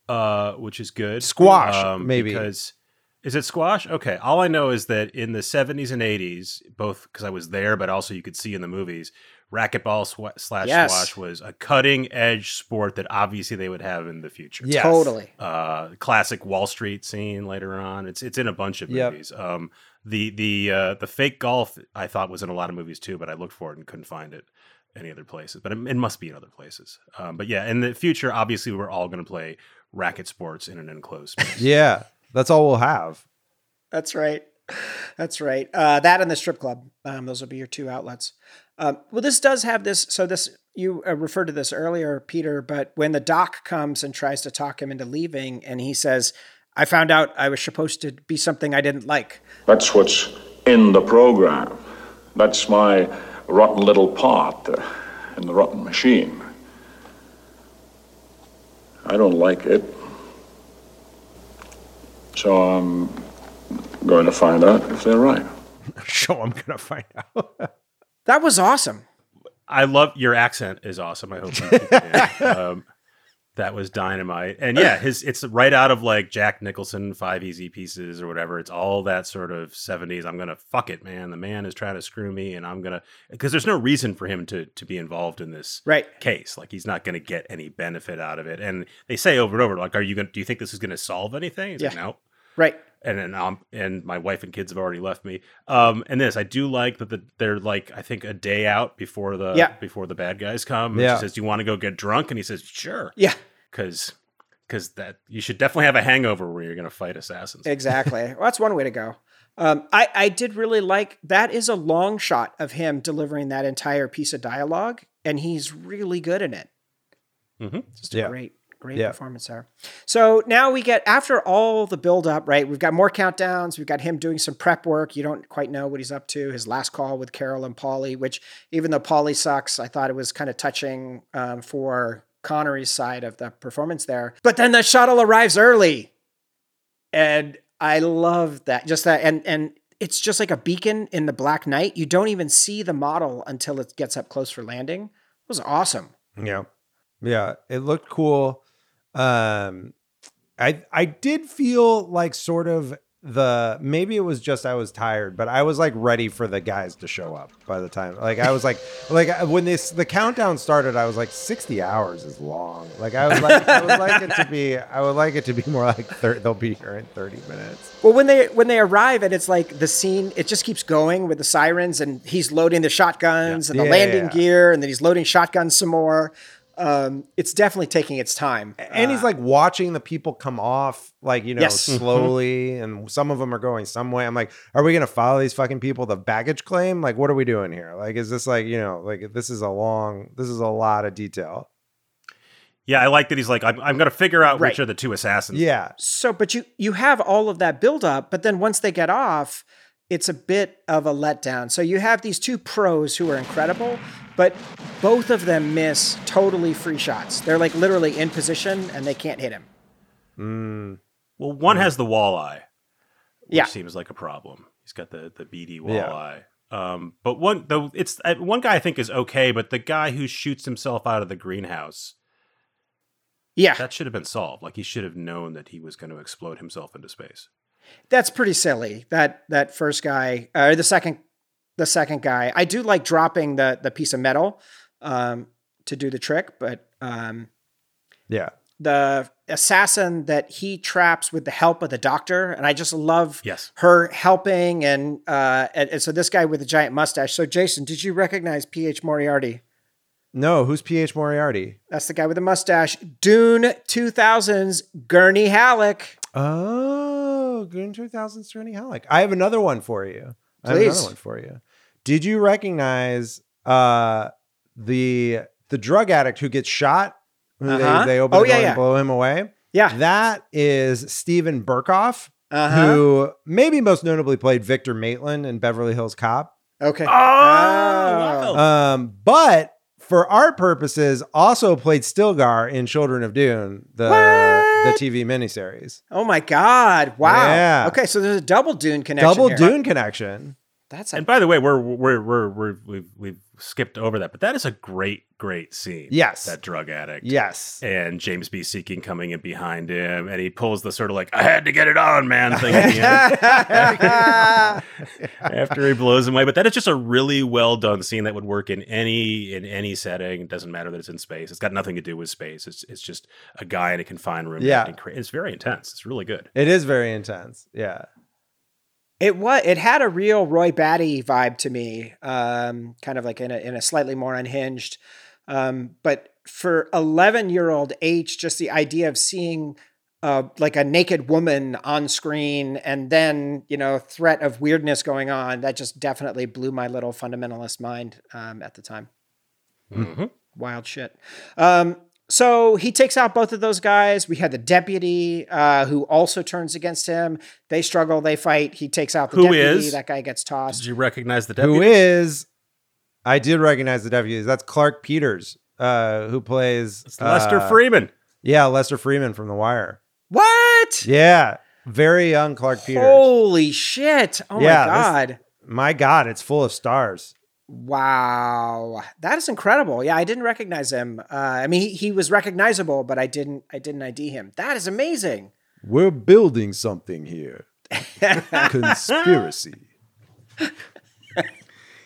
uh, which is good. Squash, maybe. because is it squash? Okay, all I know is that in the seventies and eighties, both because I was there, but also you could see in the movies, racquetball swa- slash Yes. squash was a cutting edge sport that obviously they would have in the future. Yes. Totally. uh, classic Wall Street scene later on. It's it's in a bunch of Yep. movies. Um, the the uh, the fake golf I thought was in a lot of movies too, but I looked for it and couldn't find it any other places. But it, it must be in other places. Um, but yeah, in the future, obviously, we're all going to play racket sports in an enclosed space. Yeah. That's all we'll have. That's right. That's right. Uh, that and the strip club. Um, those will be your two outlets. Um, well, this does have this. So this you uh, referred to this earlier, Peter. But when the doc comes and tries to talk him into leaving, and he says, "I found out I was supposed to be something I didn't like." That's what's in the program. That's my rotten little part uh, in the rotten machine. I don't like it. So I'm going to find out if they're right. Show I'm gonna find out. That was awesome. I love your accent is awesome. I hope you keep it. Um, that was dynamite. And yeah, his it's right out of like Jack Nicholson, Five Easy Pieces or whatever. It's all that sort of 70s. I'm gonna fuck it, man. The man is trying to screw me, and I'm gonna because there's no reason for him to to be involved in this Right. case. Like he's not gonna get any benefit out of it. And they say over and over, like, are you gonna do you think this is gonna solve anything? He's like, Yeah. no Right. And then um and my wife and kids have already left me. Um and this I do like that the, they're like I think a day out before the Yeah. before the bad guys come. And Yeah. She says, "Do you want to go get drunk?" And he says, "Sure." Yeah. Because because that you should definitely have a hangover where you're going to fight assassins. Exactly. well, that's one way to go. Um, I, I did really like that is a long shot of him delivering that entire piece of dialogue, and he's really good in it. Mm-hmm. Just a Yeah. great, great Yeah. performance there. So now we get after all the build up, right? We've got more countdowns. We've got him doing some prep work. You don't quite know what he's up to. His last call with Carol and Polly, which even though Polly sucks, I thought it was kind of touching um, for Connery's side of the performance there. But then the shuttle arrives early and I love that. Just that, and and it's just like a beacon in the black night. You don't even see the model until it gets up close for landing. It was awesome. Yeah. Yeah. It looked cool. Um I I did feel like sort of the maybe it was just I was tired, but I was like ready for the guys to show up by the time. Like I was like like when this the countdown started, I was like 60 hours is long. Like I was like I would like it to be I would like it to be more like 30, they'll be here in 30 minutes. Well, when they when they arrive and it's like the scene, it just keeps going with the sirens and he's loading the shotguns and the Yeah, landing yeah. gear, and then he's loading shotguns some more. Um, it's definitely taking its time. and he's like watching the people come off like you know Yes. Mm-hmm. slowly and some of them are going some way i'm like are we gonna follow these fucking people the baggage claim like what are we doing here like is this like you know like this is a long this is a lot of detail Yeah, I like that he's like I'm, I'm going to figure out which are the two assassins. yeah So, but you you have all of that build up, but then once they get off, it's a bit of a letdown. So you have these two pros who are incredible, but both of them miss totally free shots. They're like literally in position and they can't hit him. Well, one has the walleye, which Yeah. seems like a problem. He's got the the beady Yeah. walleye. Um, but one though it's uh, one guy I think is okay, but the guy who shoots himself out of the greenhouse Yeah, that should have been solved. Like he should have known that he was going to explode himself into space. that's pretty silly. That that first guy or the second the second guy. I do like dropping the the piece of metal um, to do the trick, but um, yeah the assassin that he traps with the help of the doctor, and I just love Yes. her helping. And, uh, and and so this guy with the giant mustache. So Jason, did you recognize P.H. Moriarty? no who's ph moriarty That's the guy with the mustache. Dune 2000's Gurney Halleck. oh Goon 2000 Gurney Halleck. i have another one for you i have another one for you Did you recognize uh, the the drug addict who gets shot? Uh-huh. They, they open Oh, the yeah, door yeah. and blow him away. Yeah. That is Steven Berkoff, Uh-huh. who maybe most notably played Victor Maitland in Beverly Hills Cop. Okay. Oh, Oh. Um, but for our purposes, also played Stilgar in Children of Dune, the the TV miniseries. Oh my God! Wow. Yeah. Okay, so there's a double Dune connection. Double here. Dune connection. That's a And by the way, we're we're we're, we're we've we've skipped over that, but that is a great great scene. Yes. that drug addict. Yes. and James B. Sikking coming in behind him, and he pulls the sort of like "I had to get it on, man" thing at the end after he blows him away. But that is just a really well done scene that would work in any in any setting. It doesn't matter that it's in space. It's got nothing to do with space. It's it's just a guy in a confined room. Yeah. it's very intense. It's really good. It is very intense. Yeah. It was. It had a real Roy Batty vibe to me, um, kind of like in a in a slightly more unhinged. Um, but for eleven year old H, just the idea of seeing uh, like a naked woman on screen and then you know threat of weirdness going on that just definitely blew my little fundamentalist mind um, at the time. Mhm. Wild shit. Um, so he takes out both of those guys. We had the deputy uh, who also turns against him. They struggle, they fight. He takes out the Who deputy. is? That guy gets tossed. Did you recognize the deputy? Who is? I did recognize the deputy. That's Clarke Peters, uh, who plays It's Lester uh, Freamon. Yeah, Lester Freamon from The Wire. What? Yeah, very young Clarke Peters. Holy shit. Oh Yeah, my God. My God, it's full of stars. Wow. That is incredible. Yeah, I didn't recognize him. Uh, I mean, he, he was recognizable, but I didn't I didn't ID him. That is amazing. We're building something here. Conspiracy.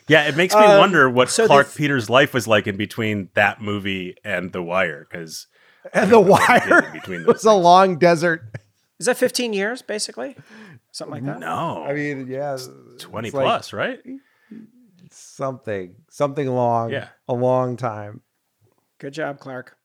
Yeah, it makes me Um, wonder what so the Clarke th- Peters' life was like in between that movie and The Wire, because And The Wire between was a long desert. Is that 15 years, basically? Something like that? no, I mean, yeah, twenty it's like plus, right? Something, something long. Yeah. a long time. Good job, Clarke.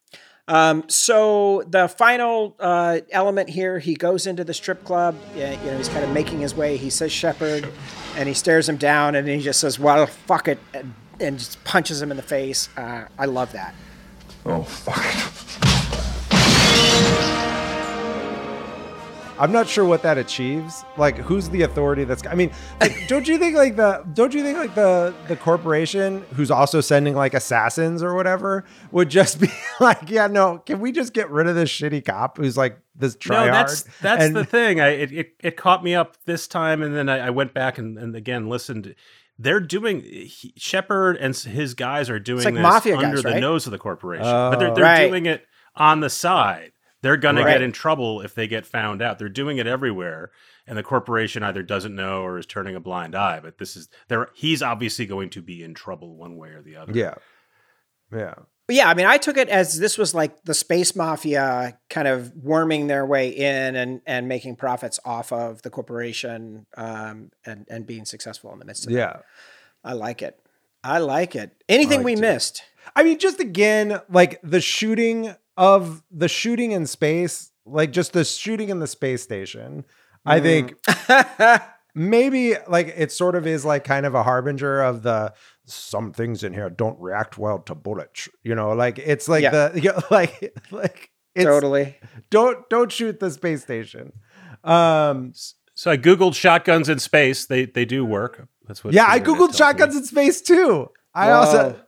Um, so the final uh, element here, he goes into the strip club. Yeah, you know, he's kind of making his way. He says Shepard, and he stares him down, and he just says, "Well, fuck it," and, and just punches him in the face. Uh, I love that. Oh, fuck it. I'm not sure what that achieves. Like, who's the authority that's? I mean, like, don't you think like the? Don't you think like the the corporation who's also sending like assassins or whatever would just be like, yeah, no, can we just get rid of this shitty cop who's like this tryhard? No, that's that's And- the thing. I it, it, it caught me up this time, and then I, I went back and, and again listened. They're doing he, Shepard and his guys are doing like this mafia under guys, the right? nose of the corporation, but they're, Oh. they're Right. doing it on the side. They're gonna Right. get in trouble if they get found out. They're doing it everywhere, and the corporation either doesn't know or is turning a blind eye. But this is there. He's obviously going to be in trouble one way or the other. yeah, yeah. Yeah, I mean, I took it as this was like the space mafia kind of worming their way in and and making profits off of the corporation um, and and being successful in the midst of it. Yeah. I like it. I like it. Anything like we too. missed? I mean, just again, like the shooting of the shooting in space, like just the shooting in the space station. I think maybe like it sort of is like kind of a harbinger of the some things in here don't react well to bullets. You know, like it's like Yeah. the you know, like like it's totally. don't don't shoot the space station. Um So I googled shotguns in space. They they do work. That's what. yeah, I googled tells me. shotguns in space too. I Whoa. also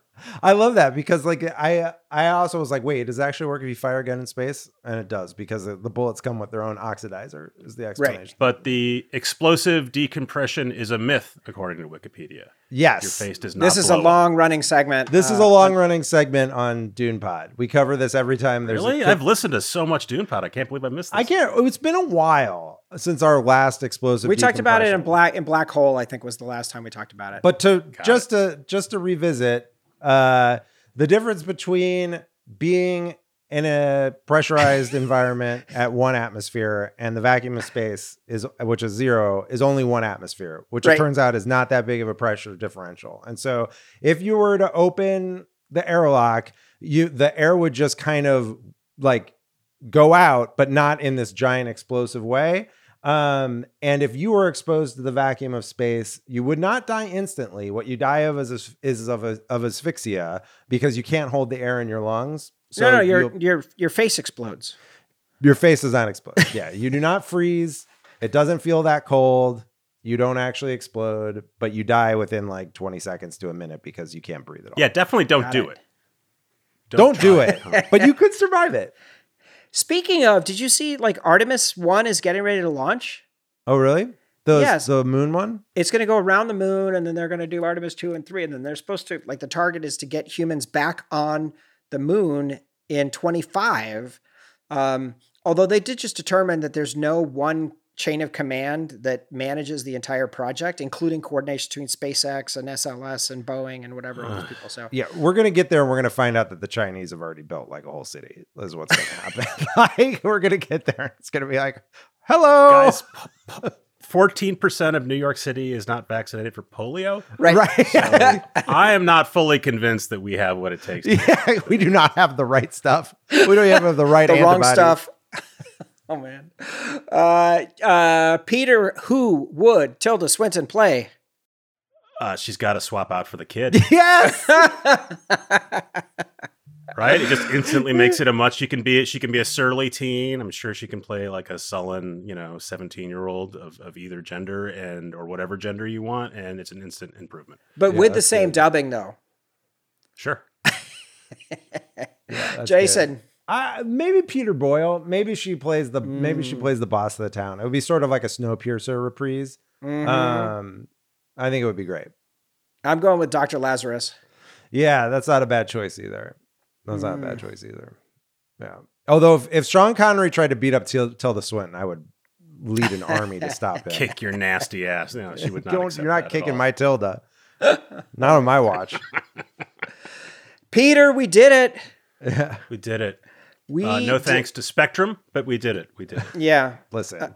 I love that because like I I also was like, wait, does it actually work if you fire a gun in space? And it does because the the bullets come with their own oxidizer. Is the explanation? But the explosive decompression is a myth, according to Wikipedia. Yes. Your face does not. This is a blow up. long running segment. This is Uh, a long running segment on Dune Pod. We cover this every time there's Really? a I've listened to so much Dune Pod. I can't believe I missed this. I can't it's been a while since our last explosive We talked about it in black in black hole. I think was the last time we talked about it. But to just to just to revisit uh the difference between being in a pressurized environment at one atmosphere and the vacuum of space is which is zero is only one atmosphere which Right. it turns out is not that big of a pressure differential and so if you were to open the airlock you the air would just kind of like go out but not in this giant explosive way Um, and if you were exposed to the vacuum of space, you would not die instantly. What you die of is is of a, of asphyxia because you can't hold the air in your lungs. no, no, your your your face explodes. your face does not explode. Yeah, you do not freeze. It doesn't feel that cold. You don't actually explode, but you die within like 20 seconds to a minute because you can't breathe at all. Yeah, definitely don't Got do it. it. don't do try it. but you could survive it. Speaking of, did you see like Artemis One is getting ready to launch? Oh, really? The Yes. the moon one? It's going to go around the moon, and then they're going to do Artemis two and three, and then they're supposed to like the target is to get humans back on the moon in twenty five. Um, although they did just determine that there's no one chain of command that manages the entire project, including coordination between SpaceX and SLS and Boeing and whatever all those people. So Yeah, we're gonna get there and we're gonna find out that the Chinese have already built like a whole city. Is what's gonna happen. like we're gonna get there. It's gonna be like, hello, Guys, fourteen percent of New York City is not vaccinated for polio. right, right? I am not fully convinced that we have what it takes. Yeah, we do not have the right stuff. We don't even have the right the wrong stuff. Oh man. Uh, uh, Peter, who would Tilda Swinton play? Uh, she's got to swap out for the kid, Yes. right? It just instantly makes it a much. She can be she can be a surly teen. I'm sure she can play like a sullen, you know, 17 year old of, of either gender and or whatever gender you want, and it's an instant improvement. But Yeah, with the same good. dubbing though. Sure. That's Jason. Uh, maybe Peter Boyle. Maybe she plays the maybe Mm. she plays the boss of the town. It would be sort of like a Snowpiercer reprise. Mhm. Um, I think it would be great. I'm going with Dr. Lazarus. Yeah, that's not a bad choice either. That's not a Mm. bad choice either. Yeah. Although if, if Sean Connery tried to beat up Til- Tilda Swinton, I would lead an army to stop him. Kick your nasty ass. No, she would not. Don't- you're not that at kicking all. my Tilda. not on my watch. Peter, we did it. Yeah. We did it. We Uh, no did- thanks to Spectrum, but we did it. We did. It. Yeah. Listen,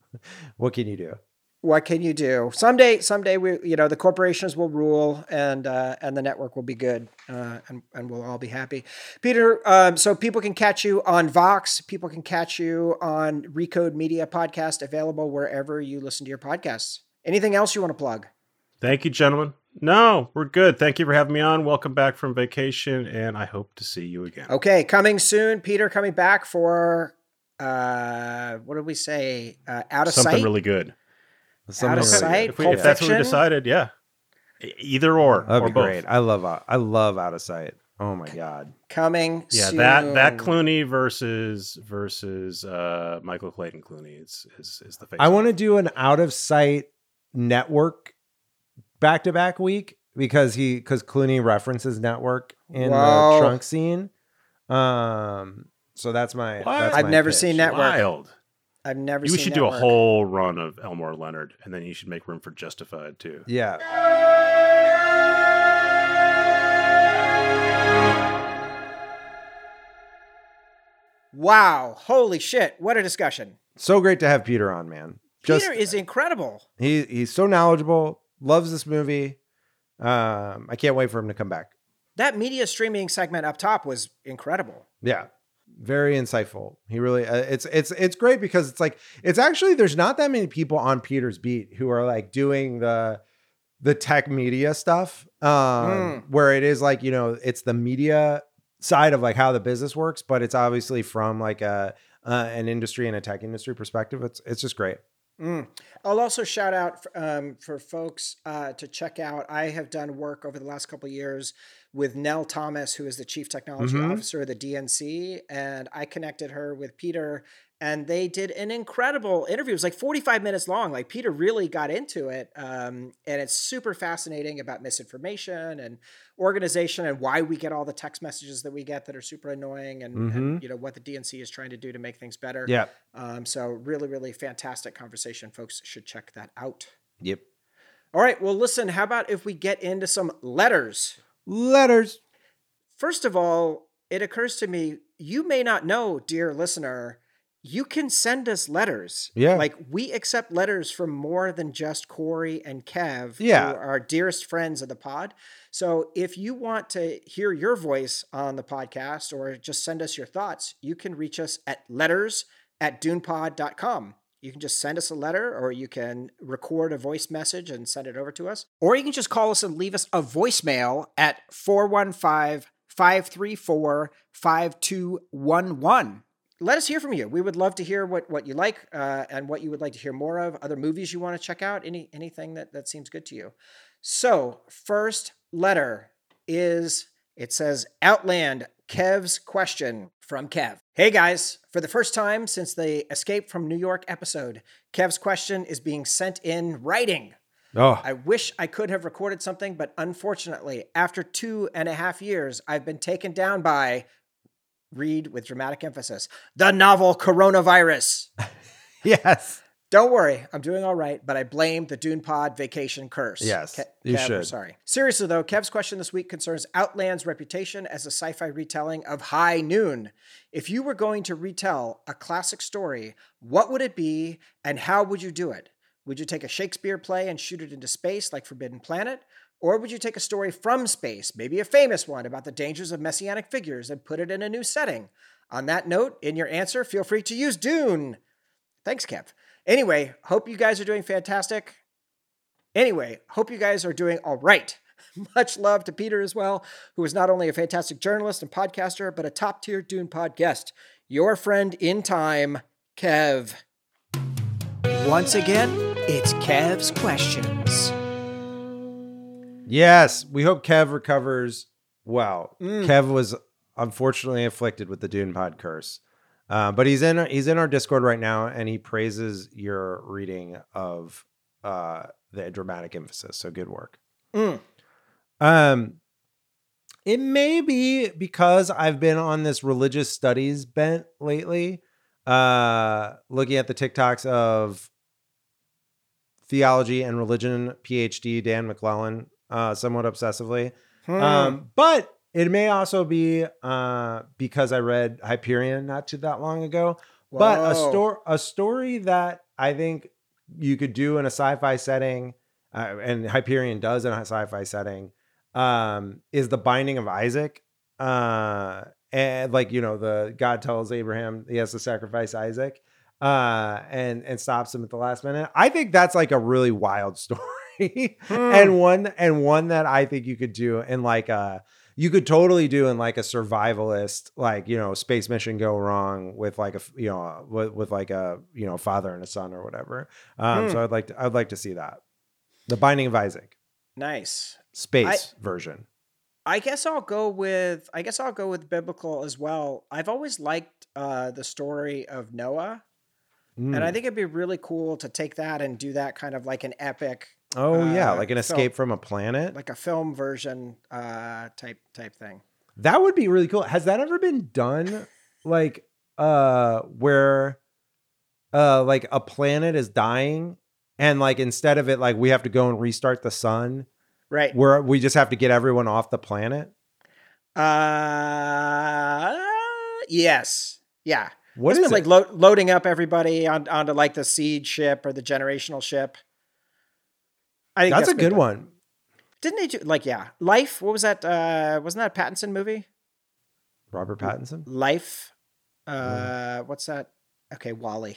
what can you do? What can you do? Someday, someday we, you know, the corporations will rule, and uh, and the network will be good, uh, and and we'll all be happy. Peter, um, so people can catch you on Vox. People can catch you on Recode Media podcast, available wherever you listen to your podcasts. Anything else you want to plug? Thank you, gentlemen. No, we're good. Thank you for having me on. Welcome back from vacation, and I hope to see you again. Okay, coming soon. Peter coming back for uh, what did we say? Uh, out of sight. Something sight. really good. Something of really sight? good. If, we, if that's what we decided, yeah. Either or. That'd or be both. great. I love Out- I love Out of Sight. Oh my god. coming. Yeah, soon. that that Clooney versus versus uh, Michael Clayton Clooney is is, is the face. I want to do an Out of Sight network back to back week because he because Clooney references network in Whoa. the trunk scene. Um, so that's my. What? That's I've my never pitch. seen Network. Wild. I've never. You seen should do a whole run of Elmore Leonard, and then you should make room for Justified too. Yeah. Wow! Holy shit! What a discussion. So great to have Peter on, man. Just Peter is incredible. he he's so knowledgeable. Loves this movie. Um, I can't wait for him to come back. That media streaming segment up top was incredible. Yeah. Very insightful. He really uh, it's it's it's great because it's like it's actually there's not that many people on Peter's beat who are like doing the the tech media stuff um where it is like, you know, it's the media side of like how the business works, but it's obviously from like a uh, an industry and a tech industry perspective. It's it's just great. Mm. I'll also shout out um, for folks uh, to check out. I have done work over the last couple of years with Nell Thomas, who is the chief technology Mhm. officer of the DNC, and I connected her with Peter, and they did an incredible interview. It was like 45 minutes long. Like Peter really got into it, um, and it's super fascinating about misinformation and organization and why we get all the text messages that we get that are super annoying, and, and Mhm. you know what the DNC is trying to do to make things better. Yeah. Um, so really, really fantastic conversation. Folks should check that out. Yep. All right. Well, listen, how about if we get into some letters? Letters. First of all, it occurs to me, you may not know, dear listener, you can send us letters. Yeah. Like we accept letters from more than just Corey and Kev, Yeah. who are our dearest friends of the pod. So if you want to hear your voice on the podcast or just send us your thoughts, you can reach us at letters at dunepod.com. You can just send us a letter or you can record a voice message and send it over to us. Or you can just call us and leave us a voicemail at 415 534 5211. Let us hear from you. We would love to hear what, what you like uh, and what you would like to hear more of, other movies you want to check out, any anything that, that seems good to you. So, first letter is it says Outland Kev's question from Kev. Hey guys, for the first time since the Escape from New York episode, Kev's question is being sent in writing. Oh, I wish I could have recorded something, but unfortunately, after two and a half years, I've been taken down by, read with dramatic emphasis, the novel coronavirus. yes. Don't worry, I'm doing all right, but I blame the Dune Pod vacation curse. Yes, Ke- you Kev, should. Sorry. Seriously though, Kev's question this week concerns Outland's reputation as a sci-fi retelling of High Noon. If you were going to retell a classic story, what would it be, and how would you do it? Would you take a Shakespeare play and shoot it into space like Forbidden Planet? Or would you take a story from space, maybe a famous one about the dangers of messianic figures, and put it in a new setting? On that note, in your answer, feel free to use Dune. Thanks, Kev. Anyway, hope you guys are doing fantastic. Anyway, hope you guys are doing all right. Much love to Peter as well, who is not only a fantastic journalist and podcaster, but a top tier Dune Pod guest. Your friend in time, Kev. Once again, it's Kev's questions. Yes. We hope Kev recovers well. Mm. Kev was unfortunately afflicted with the Dune Pod curse. Uh, but he's in he's in our Discord right now, and he praises your reading of uh, the dramatic emphasis. So good work. Mm. Um, it may be because I've been on this religious studies bent lately, uh, looking at the TikToks of theology and religion PhD Dan McClellan, uh, somewhat obsessively. Hmm. Um, but it may also be uh, because I read Hyperion not too that long ago. But a story, a story that I think you could do in a sci-fi setting, uh, and Hyperion does in a sci-fi setting, um, is the Binding of Isaac. Uh, and like you know, the God tells Abraham he has to sacrifice Isaac, uh, and and stops him at the last minute. I think that's like a really wild story, and one and one that I think you could do in like a you could totally do in like a survivalist, like you know, space mission go wrong with like a you know with, with like a you know father and a son or whatever. Um, Hmm. So I'd like to I'd like to see that, the Binding of Isaac Nice. space version. I guess I'll go with I guess I'll go with biblical as well. I've always liked uh, the story of Noah, and I Mm. think it'd be really cool to take that and do that kind of like an epic, Oh yeah, uh, like an film- escape from a planet. like a film version uh, type type thing. That would be really cool. Has that ever been done? Like uh where uh like a planet is dying and like instead of it like we have to go and restart the sun, Right. where we just have to get everyone off the planet. Uh, yes. Yeah. What It's is been, like lo- loading up everybody on, onto like the seed ship or the generational ship. I think That's a been good done. one. Didn't they do like yeah, Life? What was that? Uh, wasn't that a Pattinson movie? Robert Pattinson. Life. Uh, what's that? Okay, WALL-E.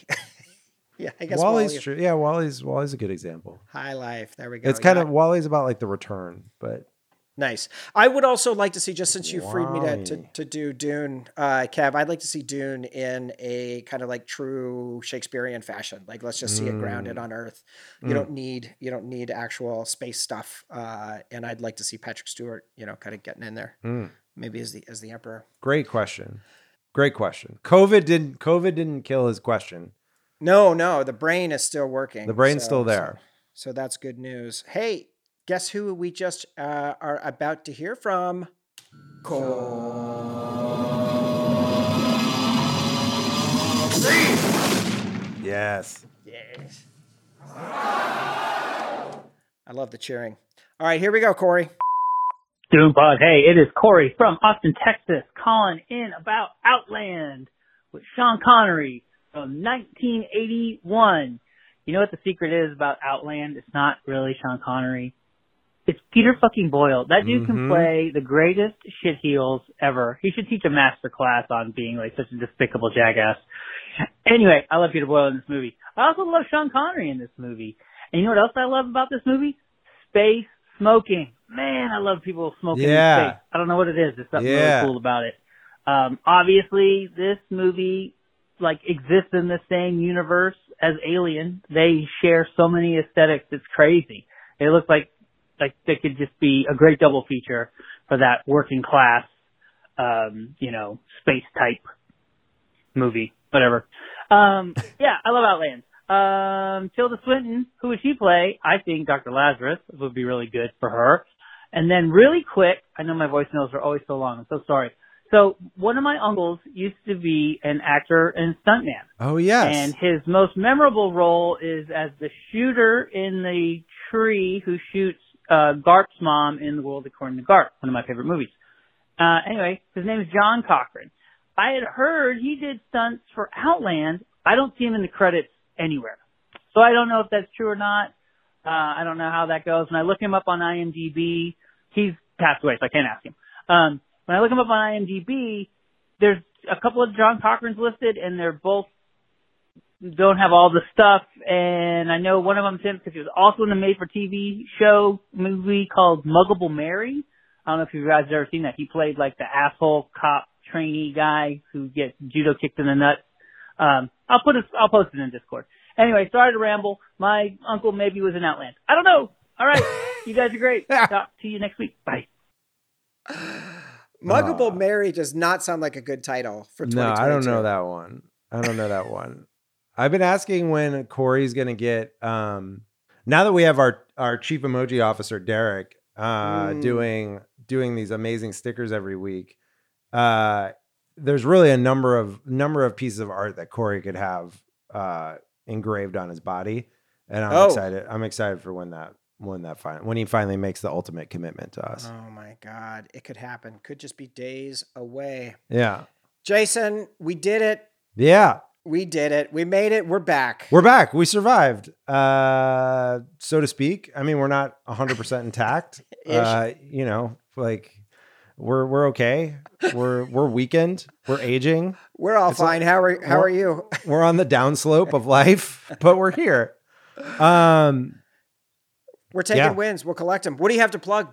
yeah, I guess WALL-E's WALL-E. true. Yeah, WALL-E's WALL-E's a good example. High Life. There we go. It's kind Yeah. of WALL-E's about like the return, but Nice. I would also like to see, just since you freed me to, to, to do Dune, uh, Kev, I'd like to see Dune in a kind of like true Shakespearean fashion. Like, let's just see it grounded Mm. on Earth. You don't need you don't need actual space stuff. Uh, and I'd like to see Patrick Stewart, you know, kind of getting in there, Mm. maybe as the as the Emperor. great question. Great question. COVID didn't COVID didn't kill his question. No, no, the brain is still working. The brain's so- still there. So, so that's good news. Hey, guess who we just uh, are about to hear from? Corey. Yes. Yes. I love the cheering. All right, here we go, Corey. Dune Pod, hey, it is Corey from Austin, Texas, calling in about Outland with Sean Connery from 1981. You know what the secret is about Outland? It's not really Sean Connery. It's Peter fucking Boyle. That dude can Mhm. play the greatest shit heels ever. He should teach a master class on being like such a despicable jackass. Anyway, I love Peter Boyle in this movie. I also love Sean Connery in this movie. And you know what else I love about this movie? Space smoking. Man, I love people smoking Yeah. in space. I don't know what it is. There's something Yeah. really cool about it. Um, obviously, this movie like exists in the same universe as Alien. They share so many aesthetics. It's crazy. It looks like like they could just be a great double feature for that working class, um, you know, space type movie, whatever. Um, yeah, I love Outland. Um, Tilda Swinton, who would she play? I think Dr. Lazarus would be really good for her. And then really quick, I know my voicemails are always so long. I'm so sorry. So one of my uncles used to be an actor and stuntman. Oh yes. And his most memorable role is as the shooter in the tree who shoots uh, Garp's mom in The World According to Garp, one of my favorite movies. Uh, anyway, his name is John Cochran. I had heard he did stunts for Outland. I don't see him in the credits anywhere. So I don't know if that's true or not. Uh, I don't know how that goes. When I look him up on IMDb, he's passed away, so I can't ask him. Um, when I look him up on IMDb, there's a couple of John Cochrans listed, and they're both don't have all the stuff. And I know one of them's him because he was also in a made-for-TV show movie called Muggable Mary. I don't know if you guys have ever seen that. He played like the asshole cop trainee guy who gets judo kicked in the nuts. Um, I'll put it, I'll post it in Discord. Anyway, sorry to ramble. My uncle maybe was in Outland. I don't know. All right, you guys are great. Talk to you next week. Bye. Muggable Mary does not sound like a good title for No, I don't know that one. I don't know that one. I've been asking when Corey's gonna get um now that we have our our chief emoji officer Derek uh Mm. doing doing these amazing stickers every week. Uh there's really a number of number of pieces of art that Corey could have uh engraved on his body. And I'm Oh. excited. I'm excited for when that when that fin- when he finally makes the ultimate commitment to us. Oh my God. It could happen. Could just be days away. Yeah. Jason, we did it. Yeah. We did it. We made it. We're back. We're back. We survived, uh, so to speak. I mean, we're not 100% intact. Uh, you know, like we're we're okay. We're we're weakened. We're aging. We're all It's like- fine. how are how are you? We're on the downslope of life, but we're here. Um, We're taking Yeah. wins. We'll collect them. What do you have to plug?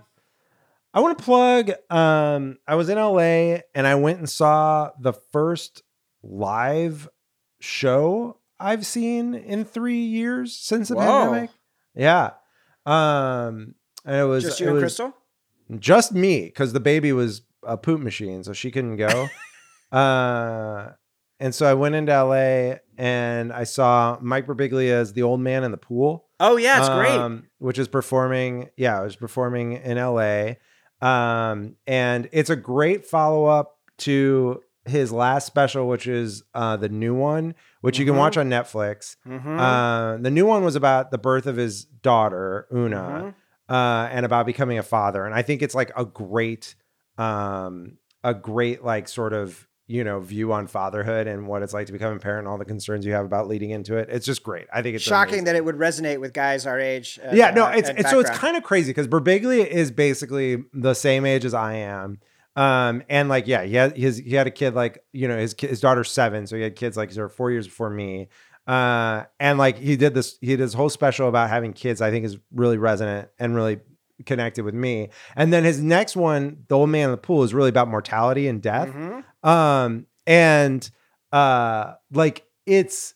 I want to plug. Um, I was in LA and I went and saw the first live show I've seen in three years since the Whoa. pandemic. Yeah. Um, and it was Just you and Crystal? Just me, because the baby was a poop machine, so she couldn't go. uh, and so I went into LA and I saw Mike Birbiglia as the old man in the pool. Oh yeah, it's great. Um, which is performing. Yeah, it was performing in LA. Um, and it's a great follow up to his last special, which is uh, the new one, which you can Mhm. watch on Netflix. Mhm. Uh, the new one was about the birth of his daughter, Oona, uh, and about becoming a father. And I think it's like a great, um, a great like sort of you know view on fatherhood and what it's like to become a parent and all the concerns you have about leading into it. It's just great. I think it's Shocking amazing. that it would resonate with guys our age. and, Yeah, no, uh, it's, it's so it's kind of crazy because Birbiglia is basically the same age as I am. Um, and like, yeah, he had his he had a kid like you know his his daughter's seven, so he had kids like of four years before me. Uh, and like he did this, he did this whole special about having kids. I think is really resonant and really connected with me. And then his next one, the old man in the pool, is really about mortality and death. Mm-hmm. Um, and uh, like it's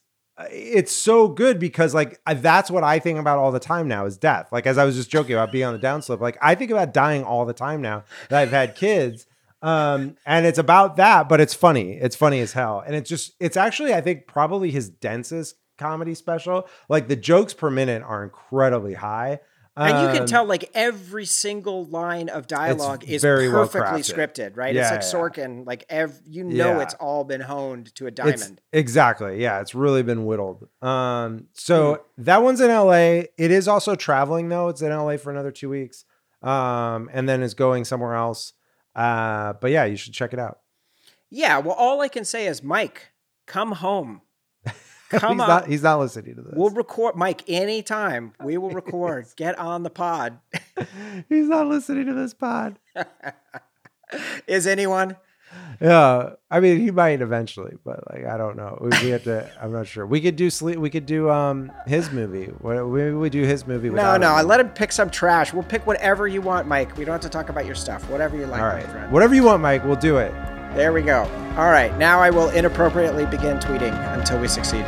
it's so good because like I- that's what I think about all the time now is death. Like as I was just joking about being on the downslope, like I think about dying all the time now that I've had kids. Um, and it's about that, but it's funny. It's funny as hell. And it's just it's actually I think probably his densest comedy special. Like the jokes per minute are incredibly high. And you can Um, tell like every single line of dialogue is very perfectly scripted, right? Yeah, it's like yeah. Sorkin, like ev- you know Yeah. it's all been honed to a It's- diamond. exactly. Yeah, it's really been whittled. Um, so that one's in LA. It is also traveling though. It's in LA for another two weeks. Um, and then is going somewhere else. Uh, but yeah, you should check it out. Yeah, well, all I can say is, Mike, come home. Come he's not he's not listening to this. We'll record, Mike, anytime. We will record. Get on the pod. he's not listening to this pod. Is anyone? Yeah, I mean, he might eventually, but like, I don't know. We, we have to. I'm not sure. We could do sleep. We could do um his movie. What maybe we do his movie. No, no, him. I let him pick some trash. We'll pick whatever you want, Mike. We don't have to talk about your stuff. Whatever you like, All my friend. whatever you want, Mike. We'll do it. There we go. All right, now I will inappropriately begin tweeting until we succeed.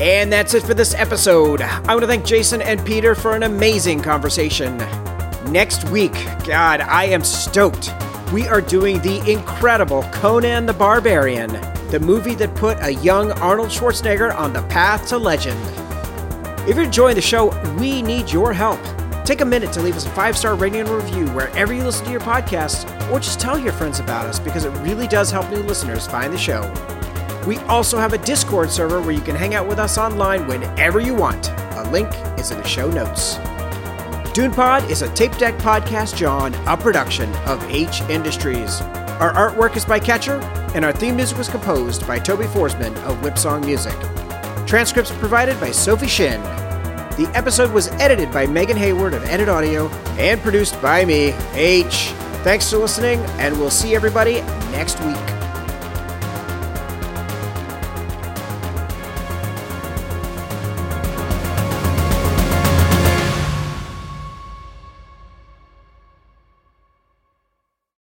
And that's it for this episode. I want to thank Jason and Peter for an amazing conversation. Next week, God, I am stoked. We are doing the incredible Conan the Barbarian, the movie that put a young Arnold Schwarzenegger on the path to legend. If you're enjoying the show, we need your help. Take a minute to leave us a five star rating and review wherever you listen to your podcasts, or just tell your friends about us because it really does help new listeners find the show. We also have a Discord server where you can hang out with us online whenever you want. A link is in the show notes. DunePod is a tape deck podcast, John, a production of H Industries. Our artwork is by Catcher, and our theme music was composed by Toby Forsman of Whipsong Music. Transcripts provided by Sophie Shin. The episode was edited by Megan Hayward of Edit Audio and produced by me, H. Thanks for listening, and we'll see everybody next week.